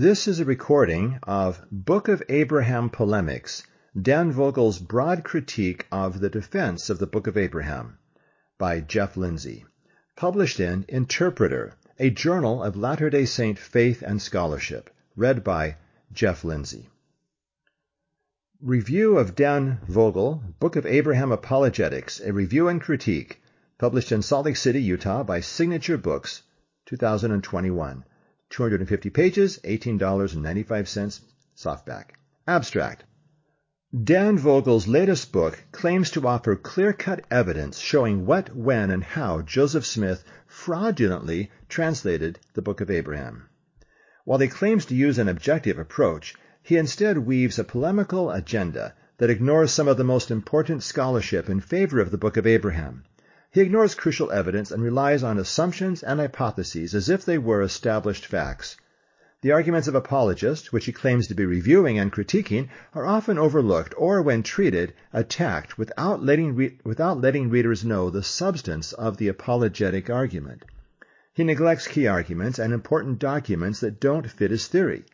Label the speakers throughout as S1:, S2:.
S1: This is a recording of Book of Abraham Polemics, Dan Vogel's broad critique of the defense of the Book of Abraham by Jeff Lindsay, published in Interpreter, a journal of Latter-day Saint faith and scholarship, read by Jeff Lindsay. Review of Dan Vogel, Book of Abraham Apologetics, a review and critique, published in Salt Lake City, Utah by Signature Books, 2021. 250 pages, $18.95 softback. Abstract. Dan Vogel's latest book claims to offer clear-cut evidence showing what, when, and how Joseph Smith fraudulently translated the Book of Abraham. While he claims to use an objective approach, he instead weaves a polemical agenda that ignores some of the most important scholarship in favor of the Book of Abraham. He ignores crucial evidence and relies on assumptions and hypotheses as if they were established facts. The arguments of apologists, which he claims to be reviewing and critiquing, are often overlooked or, when treated, attacked without letting, re- without letting readers know the substance of the apologetic argument. He neglects key arguments and important documents that don't fit his theory.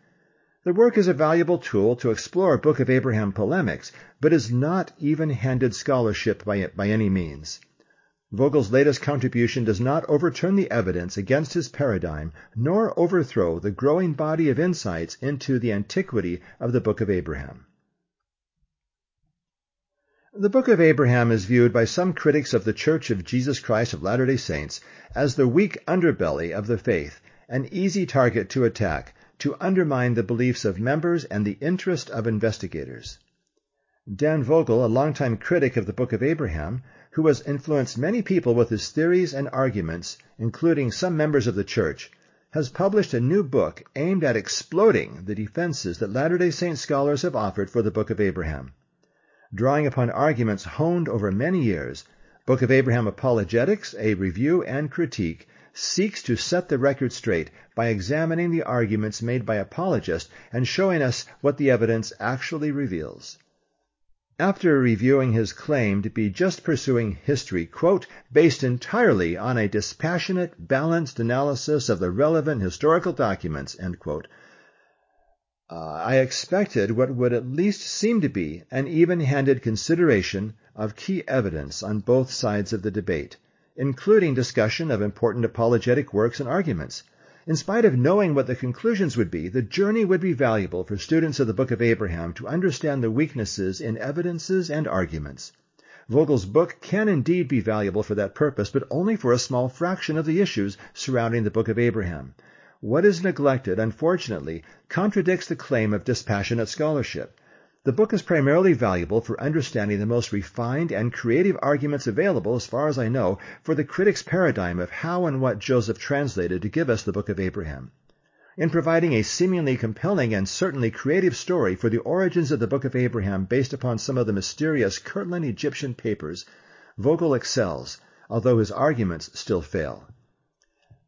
S1: The work is a valuable tool to explore Book of Abraham polemics, but is not even-handed scholarship by, by any means. Vogel's latest contribution does not overturn the evidence against his paradigm, nor overthrow the growing body of insights into the antiquity of the Book of Abraham. The Book of Abraham is viewed by some critics of the Church of Jesus Christ of Latter-day Saints as the weak underbelly of the faith, an easy target to attack, to undermine the beliefs of members and the interest of investigators. Dan Vogel, a longtime critic of the Book of Abraham, who has influenced many people with his theories and arguments, including some members of the church, has published a new book aimed at exploding the defenses that Latter-day Saint scholars have offered for the Book of Abraham. Drawing upon arguments honed over many years, Book of Abraham Apologetics, a review and critique, seeks to set the record straight by examining the arguments made by apologists and showing us what the evidence actually reveals. After reviewing his claim to be just pursuing history, quote, based entirely on a dispassionate, balanced analysis of the relevant historical documents, end quote, uh, I expected what would at least seem to be an even-handed consideration of key evidence on both sides of the debate, including discussion of important apologetic works and arguments. In spite of knowing what the conclusions would be, the journey would be valuable for students of the Book of Abraham to understand the weaknesses in evidences and arguments. Vogel's book can indeed be valuable for that purpose, but only for a small fraction of the issues surrounding the Book of Abraham. What is neglected, unfortunately, contradicts the claim of dispassionate scholarship. The book is primarily valuable for understanding the most refined and creative arguments available, as far as I know, for the critic's paradigm of how and what Joseph translated to give us the book of Abraham. In providing a seemingly compelling and certainly creative story for the origins of the book of Abraham based upon some of the mysterious Kirtland Egyptian papers, Vogel excels, although his arguments still fail.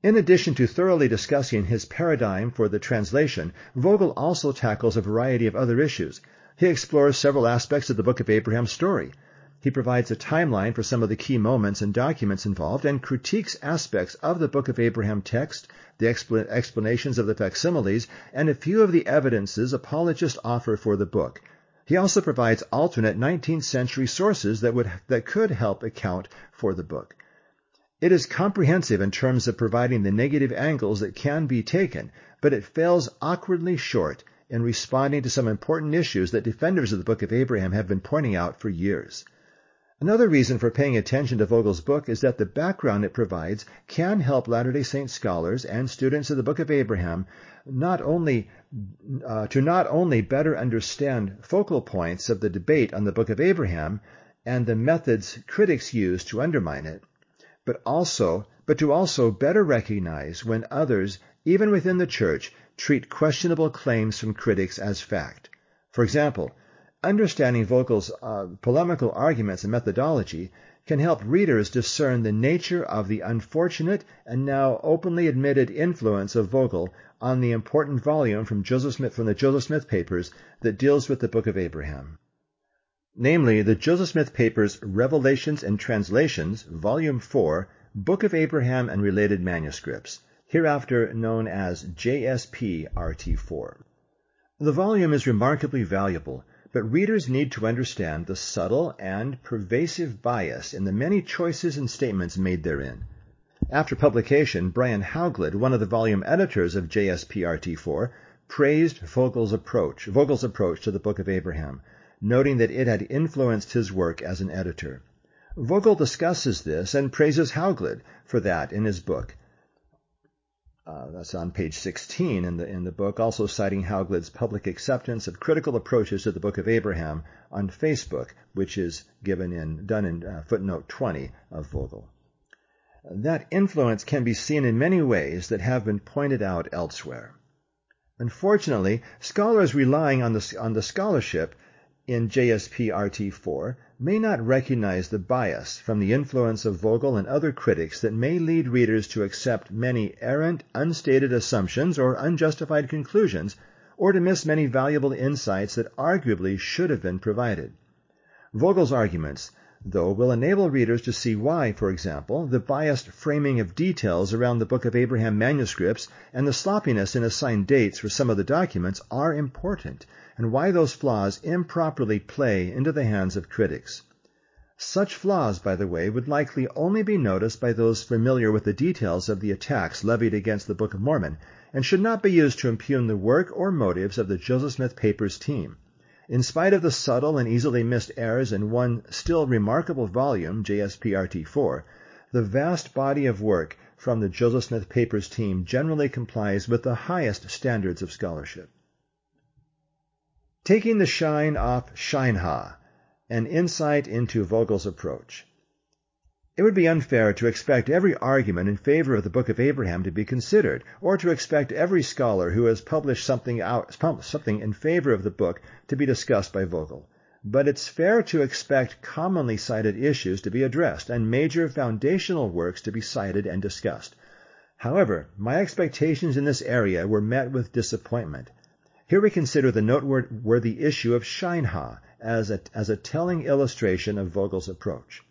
S1: In addition to thoroughly discussing his paradigm for the translation, Vogel also tackles a variety of other issues, he explores several aspects of the Book of Abraham's story. He provides a timeline for some of the key moments and documents involved and critiques aspects of the Book of Abraham text, the expl- explanations of the facsimiles, and a few of the evidences apologists offer for the book. He also provides alternate 19th century sources that, would, that could help account for the book. It is comprehensive in terms of providing the negative angles that can be taken, but it falls awkwardly short in responding to some important issues that defenders of the Book of Abraham have been pointing out for years. Another reason for paying attention to Vogel's book is that the background it provides can help Latter-day Saint scholars and students of the Book of Abraham not only uh, to not only better understand focal points of the debate on the Book of Abraham and the methods critics use to undermine it, but also but to also better recognize when others, even within the church, treat questionable claims from critics as fact. For example, understanding Vogel's uh, polemical arguments and methodology can help readers discern the nature of the unfortunate and now openly admitted influence of Vogel on the important volume from, Smith, from the Joseph Smith Papers that deals with the Book of Abraham. Namely, the Joseph Smith Papers Revelations and Translations, Volume 4, Book of Abraham and Related Manuscripts, hereafter known as JSP RT4. The volume is remarkably valuable, but readers need to understand the subtle and pervasive bias in the many choices and statements made therein. After publication, Brian Hauglid, one of the volume editors of JSPRT4, praised Vogel's approach, Vogel's approach to the Book of Abraham, noting that it had influenced his work as an editor. Vogel discusses this and praises Hauglid for that in his book. Uh, that's on page 16 in the in the book, also citing Hauglid's public acceptance of critical approaches to the Book of Abraham on Facebook, which is given in done in uh, footnote 20 of Vogel. That influence can be seen in many ways that have been pointed out elsewhere. Unfortunately, scholars relying on the, on the scholarship in JSP RT4 may not recognize the bias from the influence of Vogel and other critics that may lead readers to accept many errant, unstated assumptions or unjustified conclusions, or to miss many valuable insights that arguably should have been provided. Vogel's arguments though, will enable readers to see why, for example, the biased framing of details around the Book of Abraham manuscripts and the sloppiness in assigned dates for some of the documents are important, and why those flaws improperly play into the hands of critics. Such flaws, by the way, would likely only be noticed by those familiar with the details of the attacks levied against the Book of Mormon, and should not be used to impugn the work or motives of the Joseph Smith Papers team. In spite of the subtle and easily missed errors in one still remarkable volume, JSPRT4, the vast body of work from the Joseph Smith Papers team generally complies with the highest standards of scholarship. Taking the shine off Shinehah, an insight into Vogel's approach. It would be unfair to expect every argument in favor of the Book of Abraham to be considered, or to expect every scholar who has published something, out, something in favor of the book to be discussed by Vogel. But it's fair to expect commonly cited issues to be addressed and major foundational works to be cited and discussed. However, my expectations in this area were met with disappointment. Here we consider the noteworthy issue of Shinehah as a, as a telling illustration of Vogel's approach.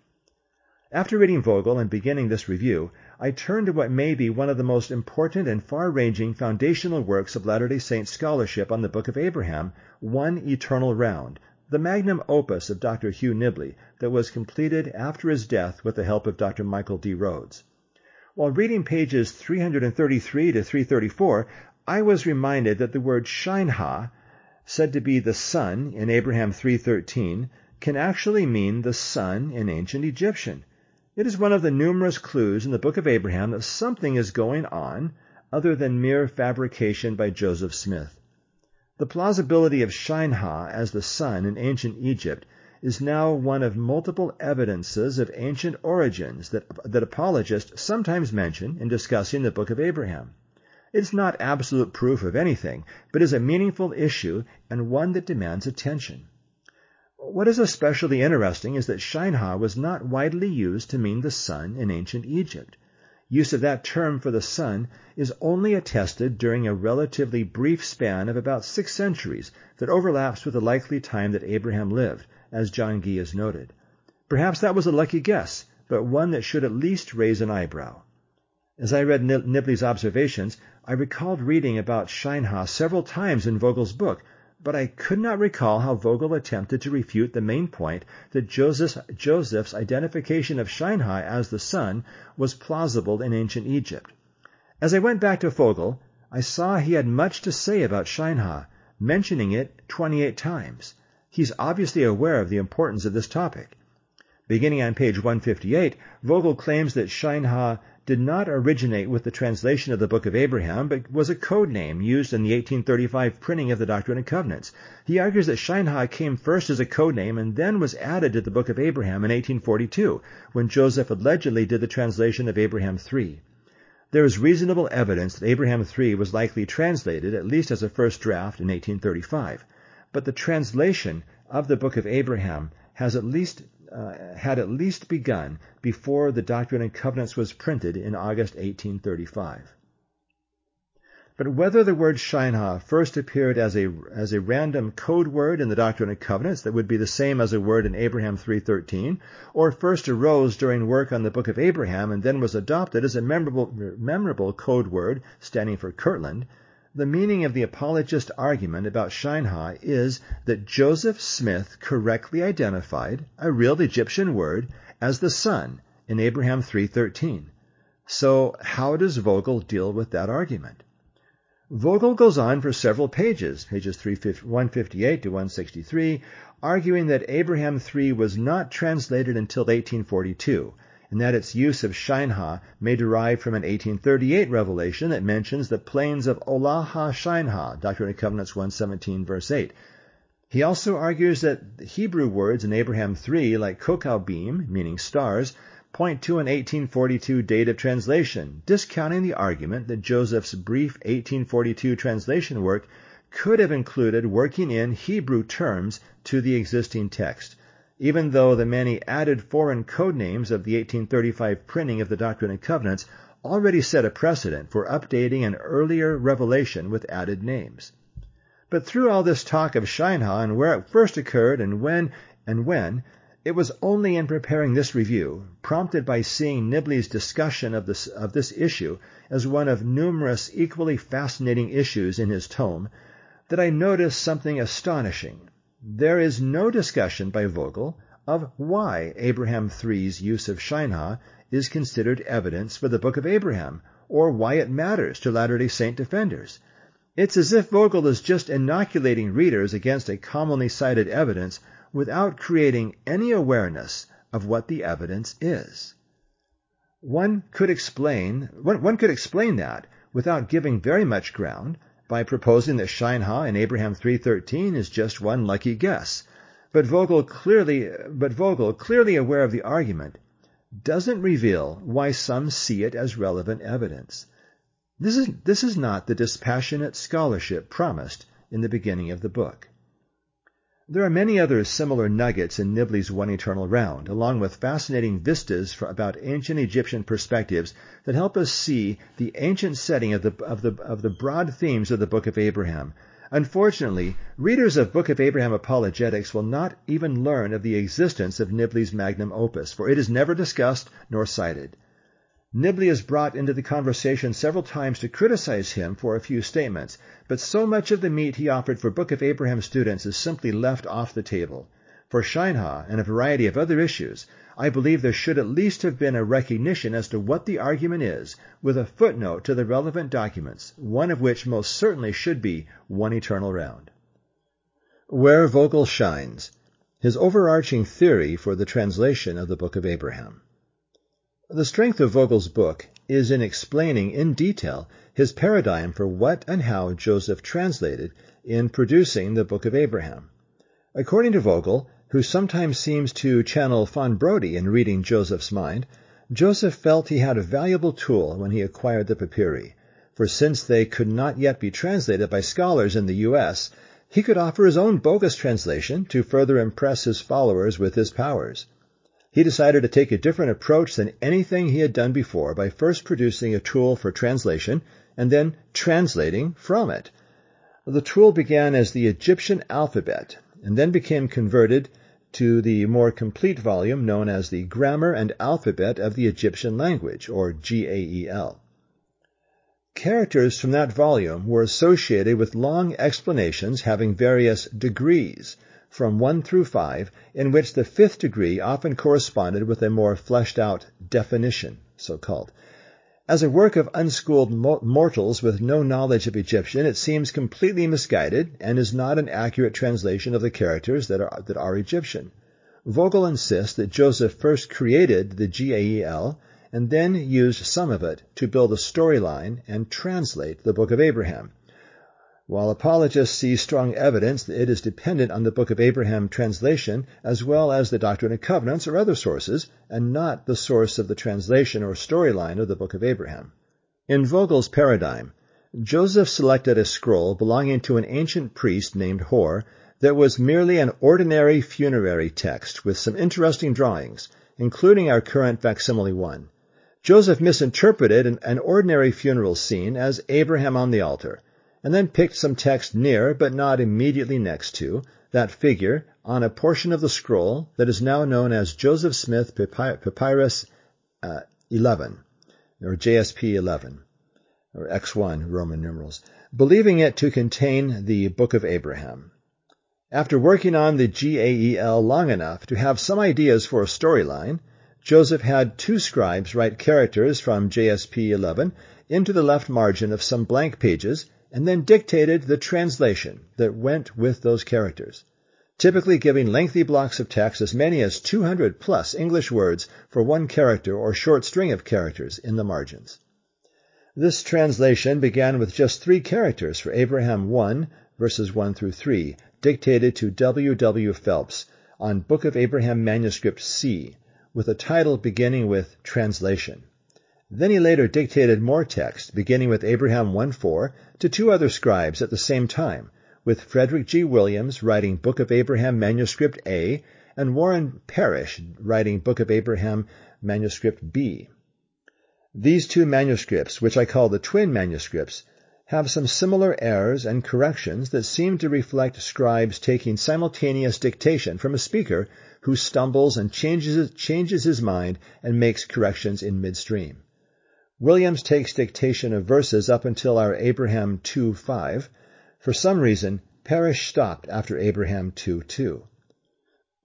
S1: After reading Vogel and beginning this review, I turn to what may be one of the most important and far-ranging foundational works of Latter-day Saint scholarship on the Book of Abraham, One Eternal Round, the magnum opus of Dr. Hugh Nibley that was completed after his death with the help of Dr. Michael D. Rhodes. While reading pages 333 to 334, I was reminded that the word Shinehah, said to be the sun in Abraham 3.13, can actually mean the sun in ancient Egyptian. It is one of the numerous clues in the book of Abraham that something is going on other than mere fabrication by Joseph Smith. The plausibility of Shinehah as the sun in ancient Egypt is now one of multiple evidences of ancient origins that, that apologists sometimes mention in discussing the book of Abraham. It is not absolute proof of anything, but is a meaningful issue and one that demands attention. What is especially interesting is that Shinehah was not widely used to mean the sun in ancient Egypt. Use of that term for the sun is only attested during a relatively brief span of about six centuries that overlaps with the likely time that Abraham lived, as John Gee has noted. Perhaps that was a lucky guess, but one that should at least raise an eyebrow. As I read Nibley's observations, I recalled reading about Shinehah several times in Vogel's book, but I could not recall how Vogel attempted to refute the main point that Joseph's, Joseph's identification of Shinehah as the sun was plausible in ancient Egypt. As I went back to Vogel, I saw he had much to say about Shinehah, mentioning it 28 times. He's obviously aware of the importance of this topic. Beginning on page 158, Vogel claims that Shinehah did not originate with the translation of the Book of Abraham, but was a code name used in the 1835 printing of the Doctrine and Covenants. He argues that Shinehah came first as a code name and then was added to the Book of Abraham in 1842, when Joseph allegedly did the translation of Abraham 3. There is reasonable evidence that Abraham 3 was likely translated, at least as a first draft, in 1835. But the translation of the Book of Abraham has at least uh, had at least begun before the Doctrine and Covenants was printed in August 1835. but whether the word Shinehah first appeared as a, as a random code word in the Doctrine and Covenants that would be the same as a word in Abraham 3.13, or first arose during work on the Book of Abraham and then was adopted as a memorable, memorable code word standing for Kirtland, the meaning of the apologist argument about Shinehah is that Joseph Smith correctly identified a real Egyptian word as the sun in Abraham 3.13. So how does Vogel deal with that argument? Vogel goes on for several pages, pages 158 to 163, arguing that Abraham 3 was not translated until 1842, and that its use of Shinehah may derive from an 1838 revelation that mentions the plains of Olaha Shinehah, Doctrine and Covenants 117, verse 8. He also argues that Hebrew words in Abraham 3, like Kokaubeam, meaning stars, point to an 1842 date of translation, discounting the argument that Joseph's brief 1842 translation work could have included working in Hebrew terms to the existing text, even though the many added foreign code names of the 1835 printing of the Doctrine and Covenants already set a precedent for updating an earlier revelation with added names. But through all this talk of Shinehah and where it first occurred and when and when, it was only in preparing this review, prompted by seeing Nibley's discussion of this, of this issue as one of numerous equally fascinating issues in his tome, that I noticed something astonishing. There is no discussion by Vogel of why Abraham 3's use of Shinehah is considered evidence for the Book of Abraham, or why it matters to Latter-day Saint defenders. It's as if Vogel is just inoculating readers against a commonly cited evidence without creating any awareness of what the evidence is. One could explain, one, one could explain that without giving very much ground by proposing that Shinehah in Abraham 3.13 is just one lucky guess. But Vogel clearly, but Vogel, clearly aware of the argument, doesn't reveal why some see it as relevant evidence. This is, this is not the dispassionate scholarship promised in the beginning of the book. There are many other similar nuggets in Nibley's One Eternal Round, along with fascinating vistas about ancient Egyptian perspectives that help us see the ancient setting of the, of the, of the broad themes of the Book of Abraham. Unfortunately, readers of Book of Abraham apologetics will not even learn of the existence of Nibley's magnum opus, for it is never discussed nor cited. Nibley is brought into the conversation several times to criticize him for a few statements, but so much of the meat he offered for Book of Abraham students is simply left off the table. For Shinehah and a variety of other issues, I believe there should at least have been a recognition as to what the argument is, with a footnote to the relevant documents, one of which most certainly should be One Eternal Round. Where Vogel shines, his overarching theory for the translation of the Book of Abraham. The strength of Vogel's book is in explaining in detail his paradigm for what and how Joseph translated in producing the Book of Abraham. According to Vogel, who sometimes seems to channel Fawn Brodie in reading Joseph's mind, Joseph felt he had a valuable tool when he acquired the papyri, for since they could not yet be translated by scholars in the U.S., he could offer his own bogus translation to further impress his followers with his powers. He decided to take a different approach than anything he had done before by first producing a tool for translation and then translating from it. The tool began as the Egyptian alphabet and then became converted to the more complete volume known as the Grammar and Alphabet of the Egyptian Language, or GAEL. Characters from that volume were associated with long explanations having various degrees, from 1 through 5, in which the fifth degree often corresponded with a more fleshed out definition, so called. As a work of unschooled mortals with no knowledge of Egyptian, it seems completely misguided and is not an accurate translation of the characters that are, that are Egyptian. Vogel insists that Joseph first created the GAEL and then used some of it to build a storyline and translate the Book of Abraham. While apologists see strong evidence that it is dependent on the Book of Abraham translation as well as the Doctrine and Covenants or other sources, and not the source of the translation or storyline of the Book of Abraham. In Vogel's paradigm, Joseph selected a scroll belonging to an ancient priest named Hor that was merely an ordinary funerary text with some interesting drawings, including our current facsimile one. Joseph misinterpreted an, an ordinary funeral scene as Abraham on the altar, and then picked some text near, but not immediately next to, that figure on a portion of the scroll that is now known as Joseph Smith Papyrus uh, 11, or JSP 11, or X1 Roman numerals, believing it to contain the Book of Abraham. After working on the GAEL long enough to have some ideas for a storyline, Joseph had two scribes write characters from JSP 11 into the left margin of some blank pages and then dictated the translation that went with those characters, typically giving lengthy blocks of text as many as 200 plus English words for one character or short string of characters in the margins. This translation began with just three characters for Abraham 1, verses 1 through 3, dictated to W. W. Phelps on Book of Abraham Manuscript C, with a title beginning with translation. Then he later dictated more text, beginning with Abraham 1.4, to two other scribes at the same time, with Frederick G. Williams writing Book of Abraham Manuscript A, and Warren Parrish writing Book of Abraham Manuscript B. These two manuscripts, which I call the twin manuscripts, have some similar errors and corrections that seem to reflect scribes taking simultaneous dictation from a speaker who stumbles and changes, changes his mind and makes corrections in midstream. Williams takes dictation of verses up until our Abraham 2.5. For some reason, Parrish stopped after Abraham 2.2.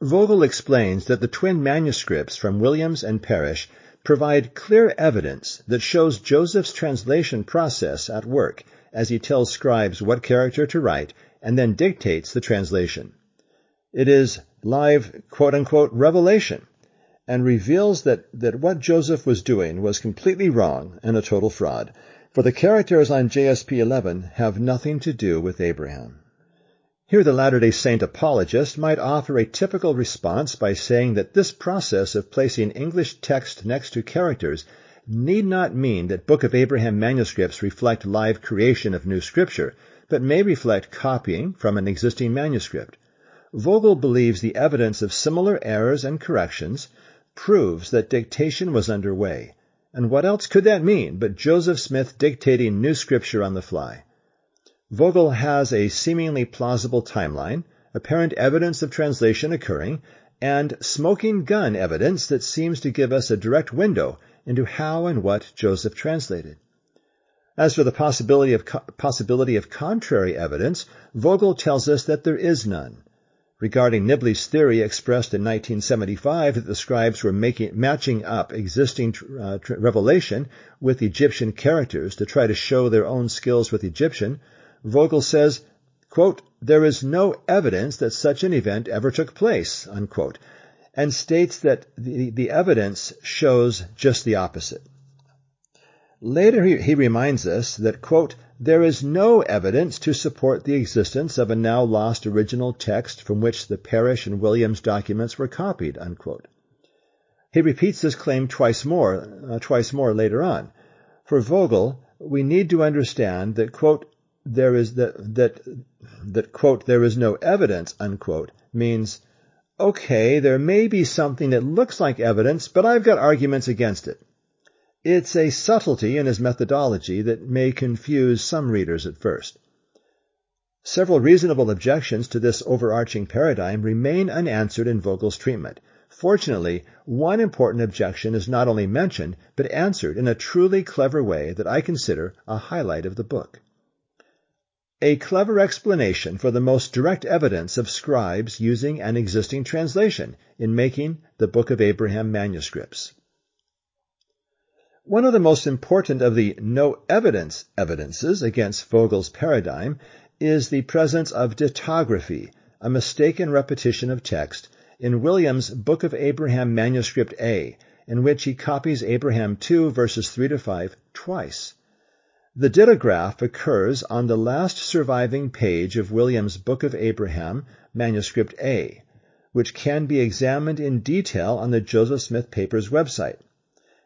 S1: Vogel explains that the twin manuscripts from Williams and Parrish provide clear evidence that shows Joseph's translation process at work as he tells scribes what character to write and then dictates the translation. It is live quote unquote revelation and reveals that, that what Joseph was doing was completely wrong and a total fraud, for the characters on JSP 11 have nothing to do with Abraham. Here the Latter-day Saint apologist might offer a typical response by saying that this process of placing English text next to characters need not mean that Book of Abraham manuscripts reflect live creation of new scripture, but may reflect copying from an existing manuscript. Vogel believes the evidence of similar errors and corrections proves that dictation was underway. And what else could that mean but Joseph Smith dictating new scripture on the fly? Vogel has a seemingly plausible timeline, apparent evidence of translation occurring, and smoking gun evidence that seems to give us a direct window into how and what Joseph translated. As for the possibility of, possibility of contrary evidence, Vogel tells us that there is none. Regarding Nibley's theory expressed in 1975 that the scribes were making, matching up existing uh, revelation with Egyptian characters to try to show their own skills with Egyptian, Vogel says, quote, there is no evidence that such an event ever took place, unquote, and states that the, the evidence shows just the opposite. Later he, he reminds us that, quote, there is no evidence to support the existence of a now lost original text from which the Parrish and Williams documents were copied, unquote. He repeats this claim twice more, uh, twice more later on. For Vogel, we need to understand that, quote, there is that that that quote there is no evidence unquote means okay there may be something that looks like evidence but I've got arguments against it. It's a subtlety in his methodology that may confuse some readers at first. Several reasonable objections to this overarching paradigm remain unanswered in Vogel's treatment. Fortunately, one important objection is not only mentioned, but answered in a truly clever way that I consider a highlight of the book. A clever explanation for the most direct evidence of scribes using an existing translation in making the Book of Abraham manuscripts. One of the most important of the no evidence evidences against Vogel's paradigm is the presence of dittography, a mistaken repetition of text, in Williams' Book of Abraham manuscript A, in which he copies Abraham 2 verses 3 to 5 twice. The dittograph occurs on the last surviving page of William's Book of Abraham, manuscript A, which can be examined in detail on the Joseph Smith Papers website.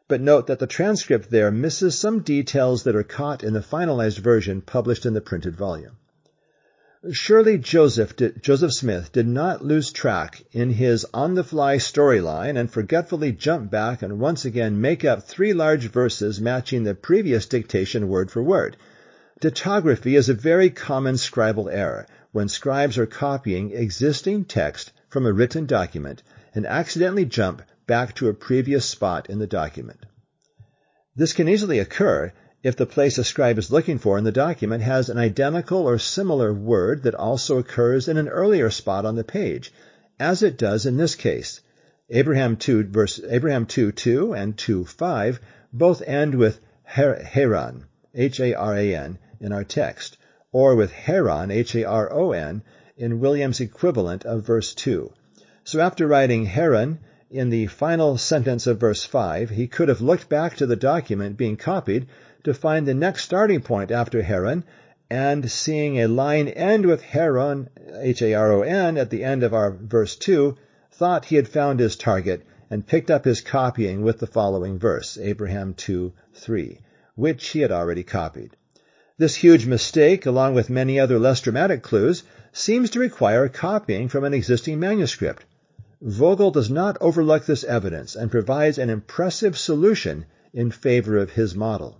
S1: But note that the transcript there misses some details that are caught in the finalized version published in the printed volume. Surely Joseph, did, Joseph Smith did not lose track in his on-the-fly storyline and forgetfully jump back and once again make up three large verses matching the previous dictation word for word. Dittography is a very common scribal error when scribes are copying existing text from a written document and accidentally jump back to a previous spot in the document. This can easily occur if the place a scribe is looking for in the document has an identical or similar word that also occurs in an earlier spot on the page, as it does in this case. Abraham 2, verse, Abraham 2, 2 and 2, 5 both end with Haran, H-A-R-A-N, in our text, or with Haron, H-A-R-O-N, in Williams' equivalent of verse 2. So after writing Haran in the final sentence of verse 5, he could have looked back to the document being copied to find the next starting point after Haran, and seeing a line end with Haron, H-A-R-O-N, at the end of our verse 2, thought he had found his target and picked up his copying with the following verse, Abraham 2, 3, which he had already copied. This huge mistake, along with many other less dramatic clues, seems to require copying from an existing manuscript. Vogel does not overlook this evidence and provides an impressive solution in favor of his model.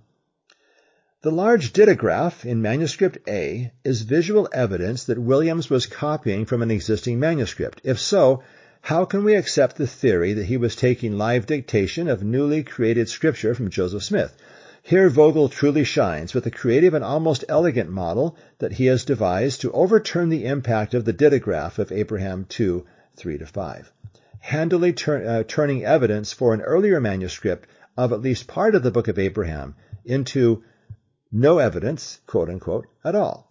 S1: The large dittograph in manuscript A is visual evidence that Williams was copying from an existing manuscript. If so, how can we accept the theory that he was taking live dictation of newly created scripture from Joseph Smith? Here Vogel truly shines with a creative and almost elegant model that he has devised to overturn the impact of the dittograph of Abraham 2, 3-5, handily uh, turning evidence for an earlier manuscript of at least part of the book of Abraham into no evidence, quote unquote, at all.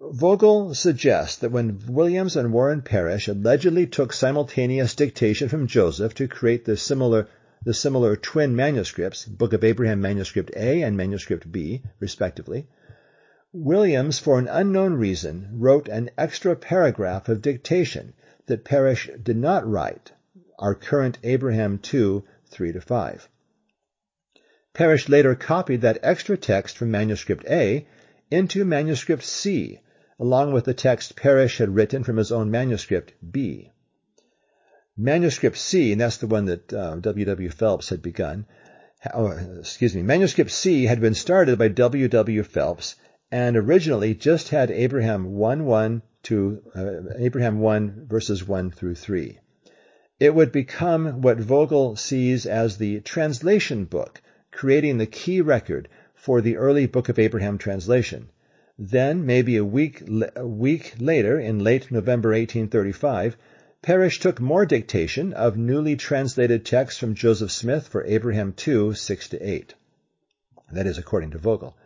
S1: Vogel suggests that when Williams and Warren Parrish allegedly took simultaneous dictation from Joseph to create the similar the similar twin manuscripts, Book of Abraham Manuscript A and Manuscript B, respectively, Williams, for an unknown reason, wrote an extra paragraph of dictation that Parrish did not write, our current Abraham 2, 3 to 5. Parrish later copied that extra text from manuscript A into manuscript C, along with the text Parrish had written from his own manuscript B. Manuscript C, and that's the one that uh, W. W. Phelps had begun. Excuse me. Manuscript C had been started by W. W. Phelps and originally just had Abraham 1 1 to uh, Abraham 1 verses 1 through 3. It would become what Vogel sees as the translation book creating the key record for the early Book of Abraham translation. Then, maybe a week, a week later, in late November 1835, Parrish took more dictation of newly translated texts from Joseph Smith for Abraham 2, 6 to 8. That is according to Vogel.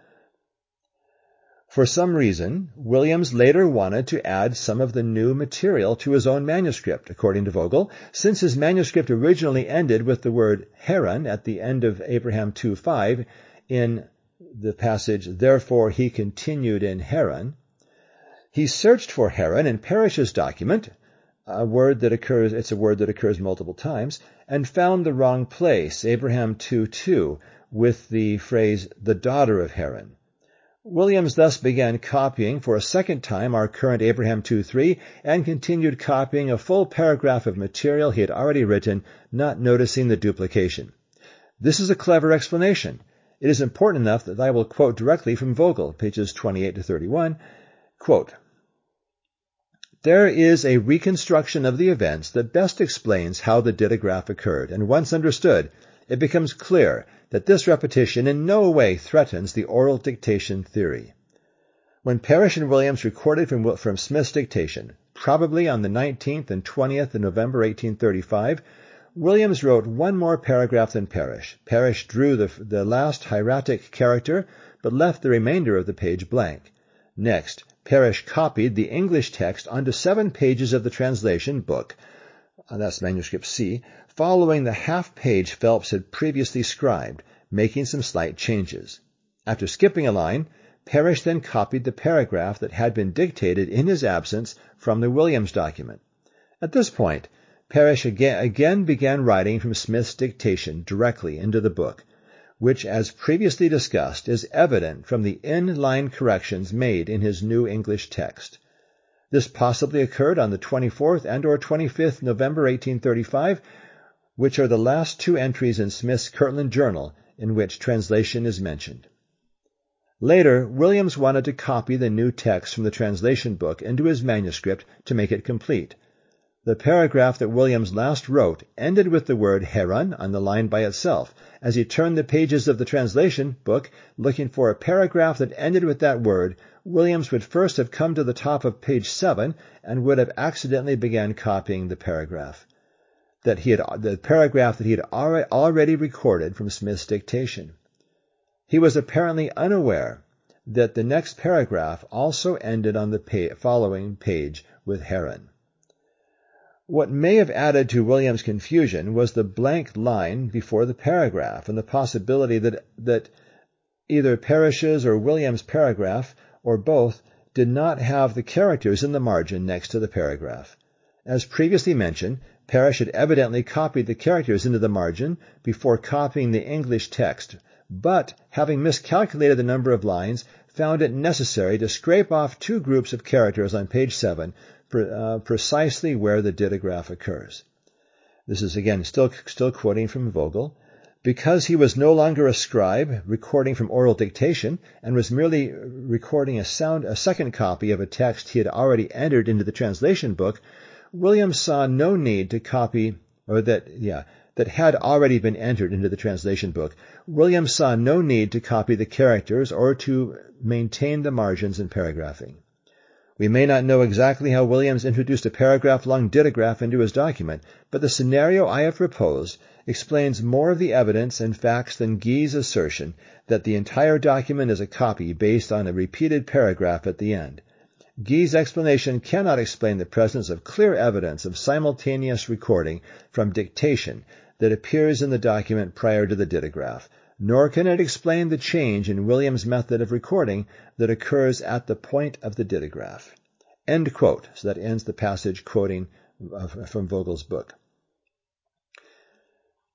S1: For some reason, Williams later wanted to add some of the new material to his own manuscript, according to Vogel, since his manuscript originally ended with the word Haran at the end of Abraham 2.5 in the passage, Therefore he continued in Haran. He searched for Haran in Parrish's document, a word that occurs, it's a word that occurs multiple times, and found the wrong place, Abraham 2.2, with the phrase, the daughter of Haran. Williams thus began copying for a second time our current Abraham 2.3 and continued copying a full paragraph of material he had already written, not noticing the duplication. This is a clever explanation. It is important enough that I will quote directly from Vogel, pages 28 to 31. Quote, there is a reconstruction of the events that best explains how the dittograph occurred, and once understood, it becomes clear that this repetition in no way threatens the oral dictation theory. When Parrish and Williams recorded from, from Smith's dictation, probably on the 19th and 20th of November 1835, Williams wrote one more paragraph than Parrish. Parrish drew the, the last hieratic character, but left the remainder of the page blank. Next, Parrish copied the English text onto seven pages of the translation book, uh, that's manuscript C, following the half page Phelps had previously scribed, making some slight changes. After skipping a line, Parrish then copied the paragraph that had been dictated in his absence from the Williams document. At this point, Parrish again, again began writing from Smith's dictation directly into the book. which, as previously discussed, is evident from the in-line corrections made in his New English text. This possibly occurred on the 24th and or 25th November 1835, which are the last two entries in Smith's Kirtland Journal in which translation is mentioned. Later, Williams wanted to copy the new text from the translation book into his manuscript to make it complete. The paragraph that Williams last wrote ended with the word Haran on the line by itself. As he turned the pages of the translation book looking for a paragraph that ended with that word, Williams would first have come to the top of page 7 and would have accidentally began copying the paragraph that he had the paragraph that he had already recorded from Smith's dictation. He was apparently unaware that the next paragraph also ended on the following page with Haran. What may have added to William's confusion was the blank line before the paragraph and the possibility that, that either Parrish's or William's paragraph, or both, did not have the characters in the margin next to the paragraph. As previously mentioned, Parrish had evidently copied the characters into the margin before copying the English text, but having miscalculated the number of lines, found it necessary to scrape off two groups of characters on page 7 uh, precisely where the dittograph occurs. This is again still, still quoting from Vogel. Because he was no longer a scribe recording from oral dictation and was merely recording a sound, a second copy of a text he had already entered into the translation book, Williams saw no need to copy, or that, yeah, that had already been entered into the translation book. Williams saw no need to copy the characters or to maintain the margins and paragraphing. We may not know exactly how Williams introduced a paragraph-long dittograph into his document, but the scenario I have proposed explains more of the evidence and facts than Gee's assertion that the entire document is a copy based on a repeated paragraph at the end. Gee's explanation cannot explain the presence of clear evidence of simultaneous recording from dictation that appears in the document prior to the dittograph, nor can it explain the change in William's method of recording that occurs at the point of the dittograph. End quote. So that ends the passage quoting uh, from Vogel's book.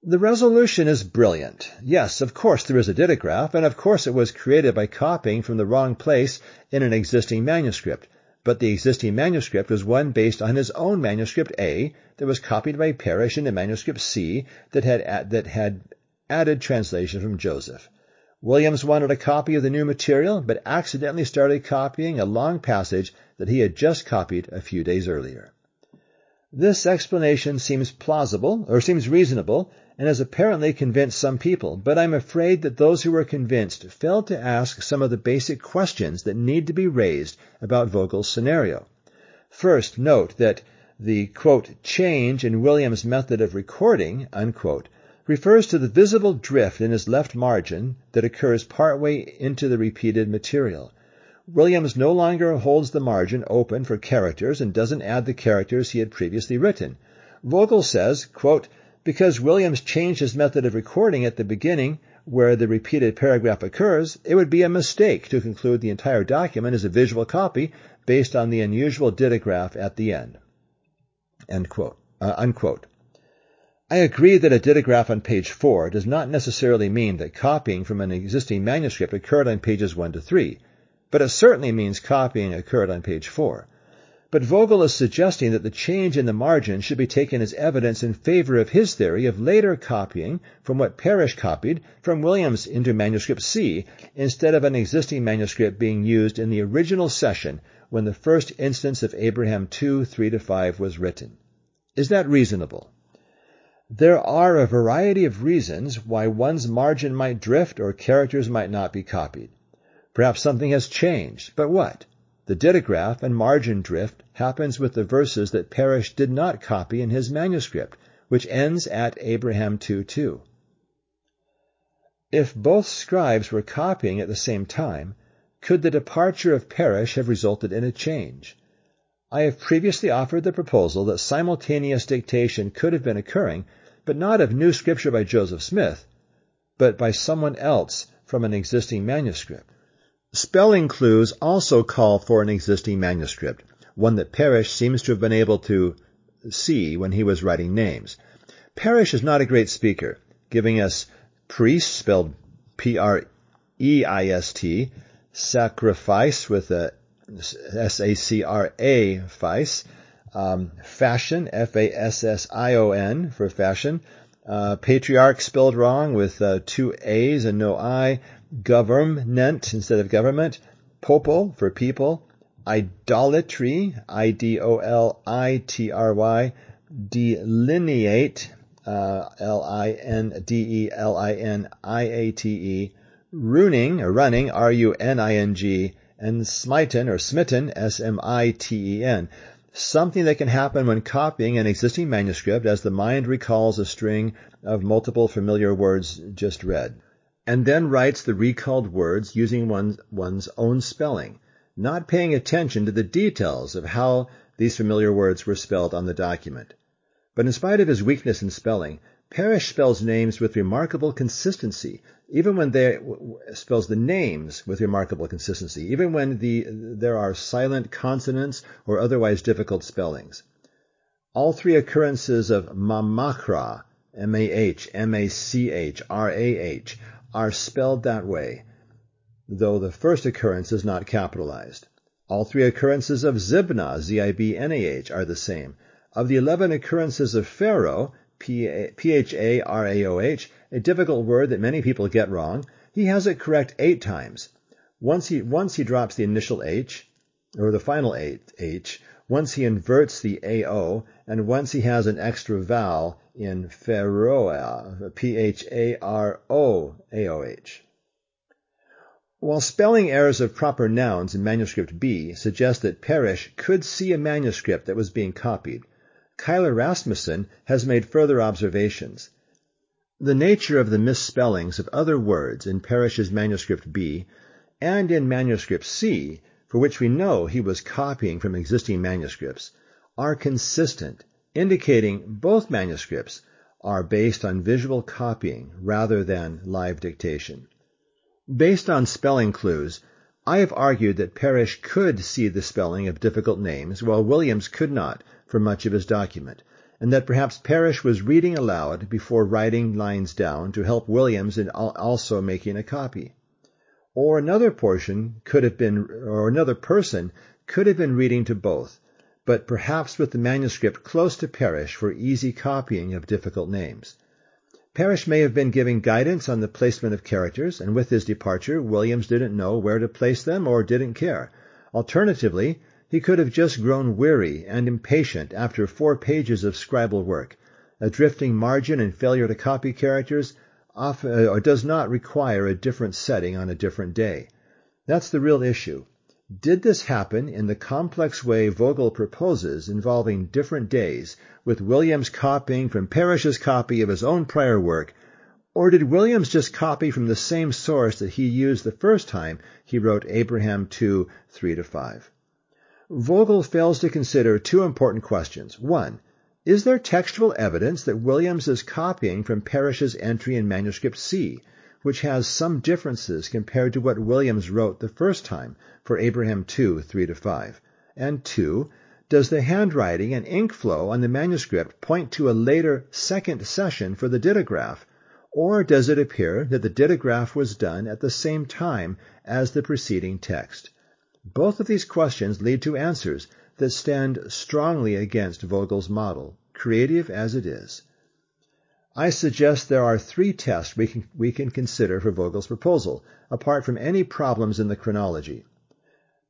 S1: The resolution is brilliant. Yes, of course there is a dittograph, and of course it was created by copying from the wrong place in an existing manuscript. But the existing manuscript was one based on his own manuscript A that was copied by Parrish into manuscript C that had, that had added translation from Joseph. Williams wanted a copy of the new material, but accidentally started copying a long passage that he had just copied a few days earlier. This explanation seems plausible, or seems reasonable, and has apparently convinced some people, but I'm afraid that those who were convinced failed to ask some of the basic questions that need to be raised about Vogel's scenario. First, note that the, quote, change in Williams' method of recording, unquote, refers to the visible drift in his left margin that occurs partway into the repeated material. Williams no longer holds the margin open for characters and doesn't add the characters he had previously written. Vogel says, quote, because Williams changed his method of recording at the beginning where the repeated paragraph occurs, it would be a mistake to conclude the entire document is a visual copy based on the unusual dittograph at the end. End quote, uh. I agree that a dittograph on page 4 does not necessarily mean that copying from an existing manuscript occurred on pages 1 to 3, but it certainly means copying occurred on page 4. But Vogel is suggesting that the change in the margin should be taken as evidence in favor of his theory of later copying from what Parrish copied from Williams into manuscript C, instead of an existing manuscript being used in the original session when the first instance of Abraham 2, 3 to 5 was written. Is that reasonable? There are a variety of reasons why one's margin might drift or characters might not be copied. Perhaps something has changed, but what? The dittograph and margin drift happens with the verses that Parrish did not copy in his manuscript, which ends at Abraham 2:2. If both scribes were copying at the same time, could the departure of Parrish have resulted in a change? I have previously offered the proposal that simultaneous dictation could have been occurring but not of new scripture by Joseph Smith, but by someone else from an existing manuscript. Spelling clues also call for an existing manuscript, one that Parrish seems to have been able to see when he was writing names. Parrish is not a great speaker, giving us priest spelled P-R-E-I-S-T, sacrifice with a S-A-C-R-A, face, um, fashion, F-A-S-S-I-O-N for fashion, uh, patriarch spelled wrong with uh, two A's and no I, government instead of government, popo for people, idolatry, I-D-O-L-I-T-R-Y, delineate, uh, L-I-N-D-E-L-I-N-I-A-T-E, runing or running, R-U-N-I-N-G, and smiten or smitten, S-M-I-T-E-N. Something that can happen when copying an existing manuscript as the mind recalls a string of multiple familiar words just read, and then writes the recalled words using one's, one's own spelling, not paying attention to the details of how these familiar words were spelled on the document. But in spite of his weakness in spelling, Parrish spells names with remarkable consistency, even when they spells the names with remarkable consistency, even when the there are silent consonants or otherwise difficult spellings. All three occurrences of Mahmachrah, M-A-H, M-A-C-H, R-A-H, are spelled that way, though the first occurrence is not capitalized. All three occurrences of Zibnah, Z-I-B-N-A-H, are the same. Of the eleven occurrences of Pharaoh, P-H-A-R-A-O-H, a difficult word that many people get wrong. He has it correct eight times. Once he, once he drops the initial H, or the final H, once he inverts the AO, and once he has an extra vowel in Pharaoh, P-H-A-R-O-A-O-H. While spelling errors of proper nouns in manuscript B suggest that Parrish could see a manuscript that was being copied, Kyler Rasmussen has made further observations. The nature of the misspellings of other words in Parrish's manuscript B and in manuscript C, for which we know he was copying from existing manuscripts, are consistent, indicating both manuscripts are based on visual copying rather than live dictation. Based on spelling clues, I have argued that Parrish could see the spelling of difficult names, while Williams could not for much of his document, and that perhaps Parrish was reading aloud before writing lines down to help Williams in also making a copy. Or another portion could have been, or another person could have been reading to both, but perhaps with the manuscript close to Parrish for easy copying of difficult names. Parrish may have been giving guidance on the placement of characters, and with his departure, Williams didn't know where to place them or didn't care. Alternatively, he could have just grown weary and impatient after four pages of scribal work. A drifting margin and failure to copy characters often, uh, or does not require a different setting on a different day. That's the real issue. Did this happen in the complex way Vogel proposes involving different days, with Williams copying from Parrish's copy of his own prior work, or did Williams just copy from the same source that he used the first time he wrote Abraham 2, 3 to 5? Vogel fails to consider two important questions. One, is there textual evidence that Williams is copying from Parrish's entry in manuscript C, which has some differences compared to what Williams wrote the first time for Abraham 2, 3-5? And two, does the handwriting and ink flow on the manuscript point to a later second session for the dittograph, or does it appear that the dittograph was done at the same time as the preceding text? Both of these questions lead to answers that stand strongly against Vogel's model, creative as it is. I suggest there are three tests we can, we can consider for Vogel's proposal, apart from any problems in the chronology.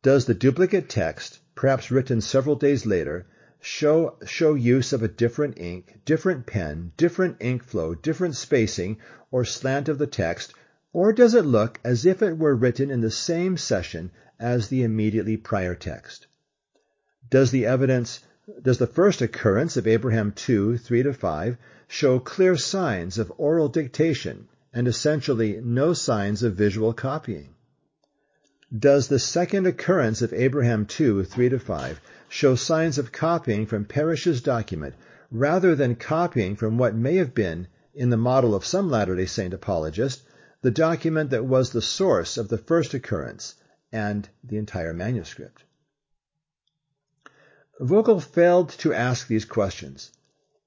S1: Does the duplicate text, perhaps written several days later, show, show use of a different ink, different pen, different ink flow, different spacing, or slant of the text, or does it look as if it were written in the same session as the immediately prior text? Does the evidence, does the first occurrence of Abraham 2, 3 to 5 show clear signs of oral dictation and essentially no signs of visual copying? Does the second occurrence of Abraham 2, 3 to 5 show signs of copying from Parrish's document rather than copying from what may have been, in the model of some Latter-day Saint apologists, the document that was the source of the first occurrence and the entire manuscript. Vogel failed to ask these questions.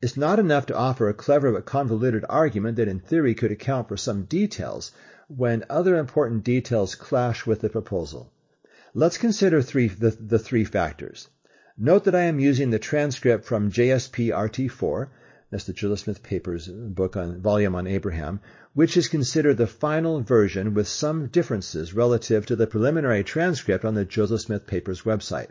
S1: It's not enough to offer a clever but convoluted argument that in theory could account for some details when other important details clash with the proposal. Let's consider three, the, the three factors. Note that I am using the transcript from JSP RT4, that's the Joseph Smith Papers book on volume on Abraham, which is considered the final version with some differences relative to the preliminary transcript on the Joseph Smith Papers website.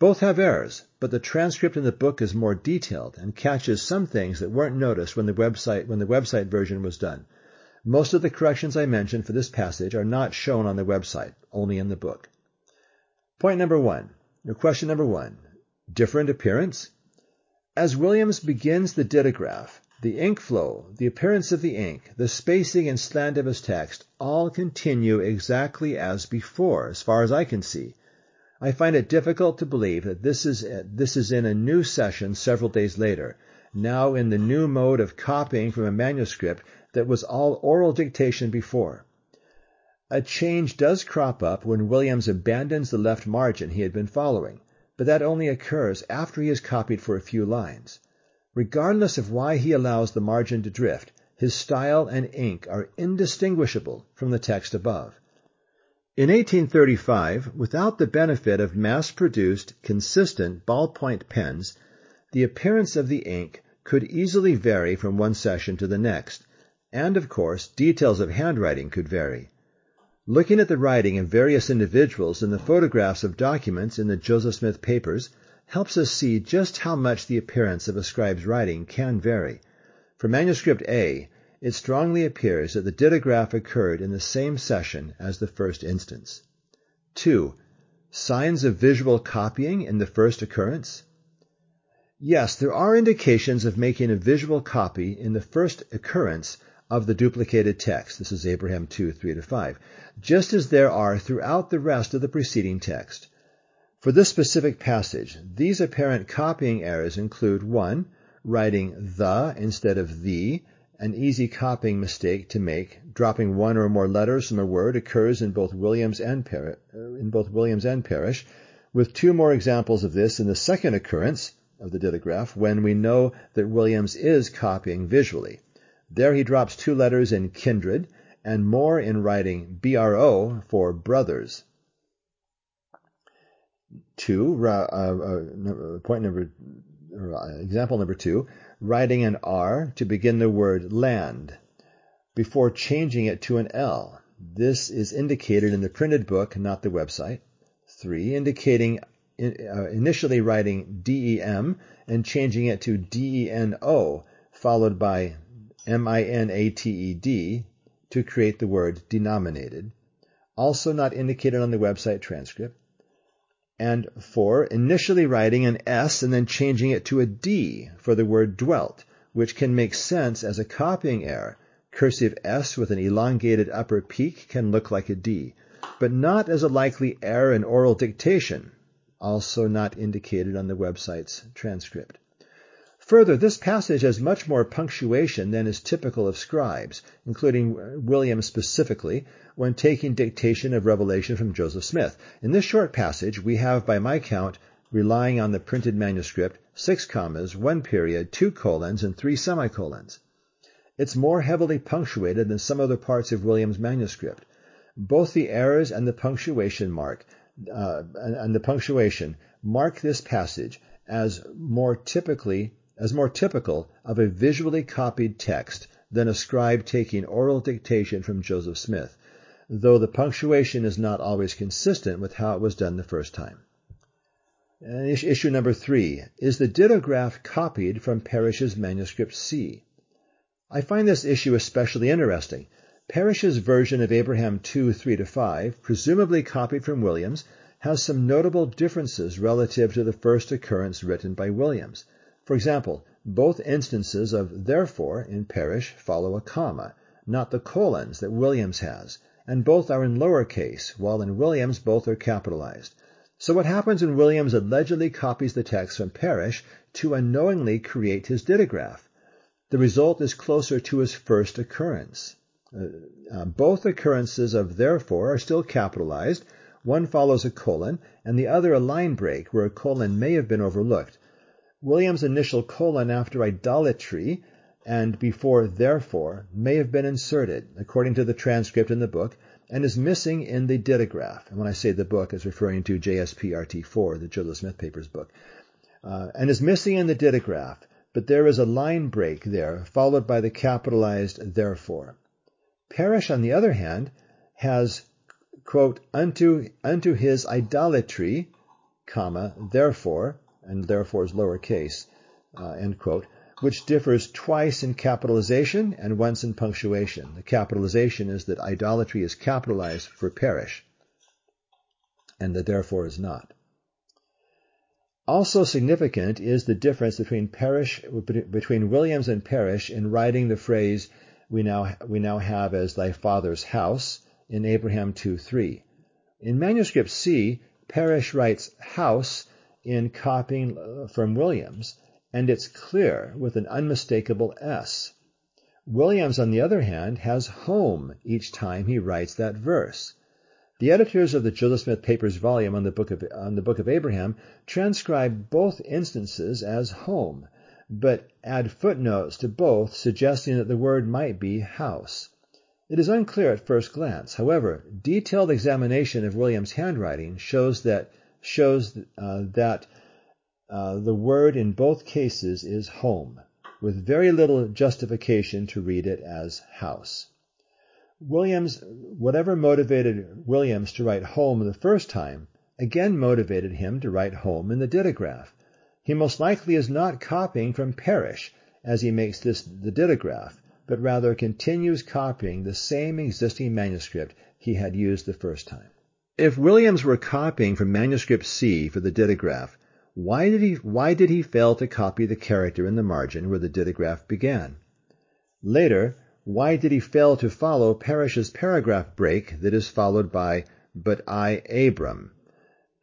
S1: Both have errors, but the transcript in the book is more detailed and catches some things that weren't noticed when the website when the website version was done. Most of the corrections I mentioned for this passage are not shown on the website, only in the book. Point number one, or question number one, different appearance? As Williams begins the dittograph, the ink flow, the appearance of the ink, the spacing and slant of his text all continue exactly as before, as far as I can see. I find it difficult to believe that this is, this is in a new session several days later, now in the new mode of copying from a manuscript that was all oral dictation before. A change does crop up when Williams abandons the left margin he had been following, but that only occurs after he has copied for a few lines. Regardless of why he allows the margin to drift, his style and ink are indistinguishable from the text above. In 1835, without the benefit of mass-produced, consistent ballpoint pens, the appearance of the ink could easily vary from one session to the next, and of course details of handwriting could vary. Looking at the writing of various individuals in the photographs of documents in the Joseph Smith papers helps us see just how much the appearance of a scribe's writing can vary. For manuscript A, it strongly appears that the dittograph occurred in the same session as the first instance. 2. Signs of visual copying in the first occurrence? Yes, there are indications of making a visual copy in the first occurrence of the duplicated text. This is Abraham 2, 3 to 5, just as there are throughout the rest of the preceding text. For this specific passage, these apparent copying errors include 1. Writing the instead of the, an easy copying mistake to make. Dropping one or more letters from a word occurs in both Williams and, Par- uh, in both Williams and Parrish, with two more examples of this in the second occurrence of the dittograph when we know that Williams is copying visually. There he drops two letters in kindred and more in writing BRO for brothers. Two, uh, uh, point number, uh, example number two, writing an R to begin the word land before changing it to an L. This is indicated in the printed book, not the website. 3. Indicating uh, initially writing DEM and changing it to DENO, followed by M-I-N-A-T-E-D to create the word denominated. Also not indicated on the website transcript and 4. Initially writing an S and then changing it to a D for the word dwelt, which can make sense as a copying error. Cursive S with an elongated upper peak can look like a D, but not as a likely error in oral dictation, also not indicated on the website's transcript. Further, this passage has much more punctuation than is typical of scribes, including William specifically, when taking dictation of Revelation from Joseph Smith. In this short passage, we have, by my count, relying on the printed manuscript, six commas, one period, two colons, and three semicolons. It's more heavily punctuated than some other parts of William's manuscript. Both the errors and the punctuation mark uh, and the punctuation mark this passage as more typically as more typical of a visually copied text than a scribe taking oral dictation from Joseph Smith, though the punctuation is not always consistent with how it was done the first time. And issue number three, is the dittograph copied from Parrish's manuscript C? I find this issue especially interesting. Parrish's version of Abraham 2, 3-5, presumably copied from Williams, has some notable differences relative to the first occurrence written by Williams. For example, both instances of therefore in Parrish follow a comma, not the colons that Williams has, and both are in lower case, while in Williams both are capitalized. So what happens when Williams allegedly copies the text from Parrish to unknowingly create his dittograph? The result is closer to his first occurrence. Uh, uh, both occurrences of therefore are still capitalized. One follows a colon, and the other a line break where a colon may have been overlooked. William's initial colon after idolatry and before therefore may have been inserted, according to the transcript in the book, and is missing in the dittograph. And when I say the book, it's referring to JSPRT4, the Joseph Smith Papers book, uh, and is missing in the dittograph, but there is a line break there, followed by the capitalized therefore. Parrish, on the other hand, has, quote, unto, unto his idolatry, comma, therefore, and therefore is lowercase, uh, end quote, which differs twice in capitalization and once in punctuation. The capitalization is that idolatry is capitalized for Parrish, and that therefore is not. Also significant is the difference between Parrish, between Williams and Parrish in writing the phrase we now, we now have as thy father's house in Abraham 2.3. In manuscript C, Parrish writes house in copying uh, from Williams, and it's clear with an unmistakable S. Williams, on the other hand, has home each time he writes that verse. The editors of the Joseph Smith Papers volume on the Book of, on the Book of Abraham transcribe both instances as home, but add footnotes to both suggesting that the word might be house. It is unclear at first glance. However, detailed examination of William's handwriting shows that shows uh, that uh, the word in both cases is home, with very little justification to read it as house. Williams, whatever motivated Williams to write home the first time, again motivated him to write home in the dittograph. He most likely is not copying from Parrish as he makes this the dittograph, but rather continues copying the same existing manuscript he had used the first time. If Williams were copying from manuscript C for the dittograph, why did he, why did he fail to copy the character in the margin where the dittograph began? Later, why did he fail to follow Parrish's paragraph break that is followed by, but I, Abram,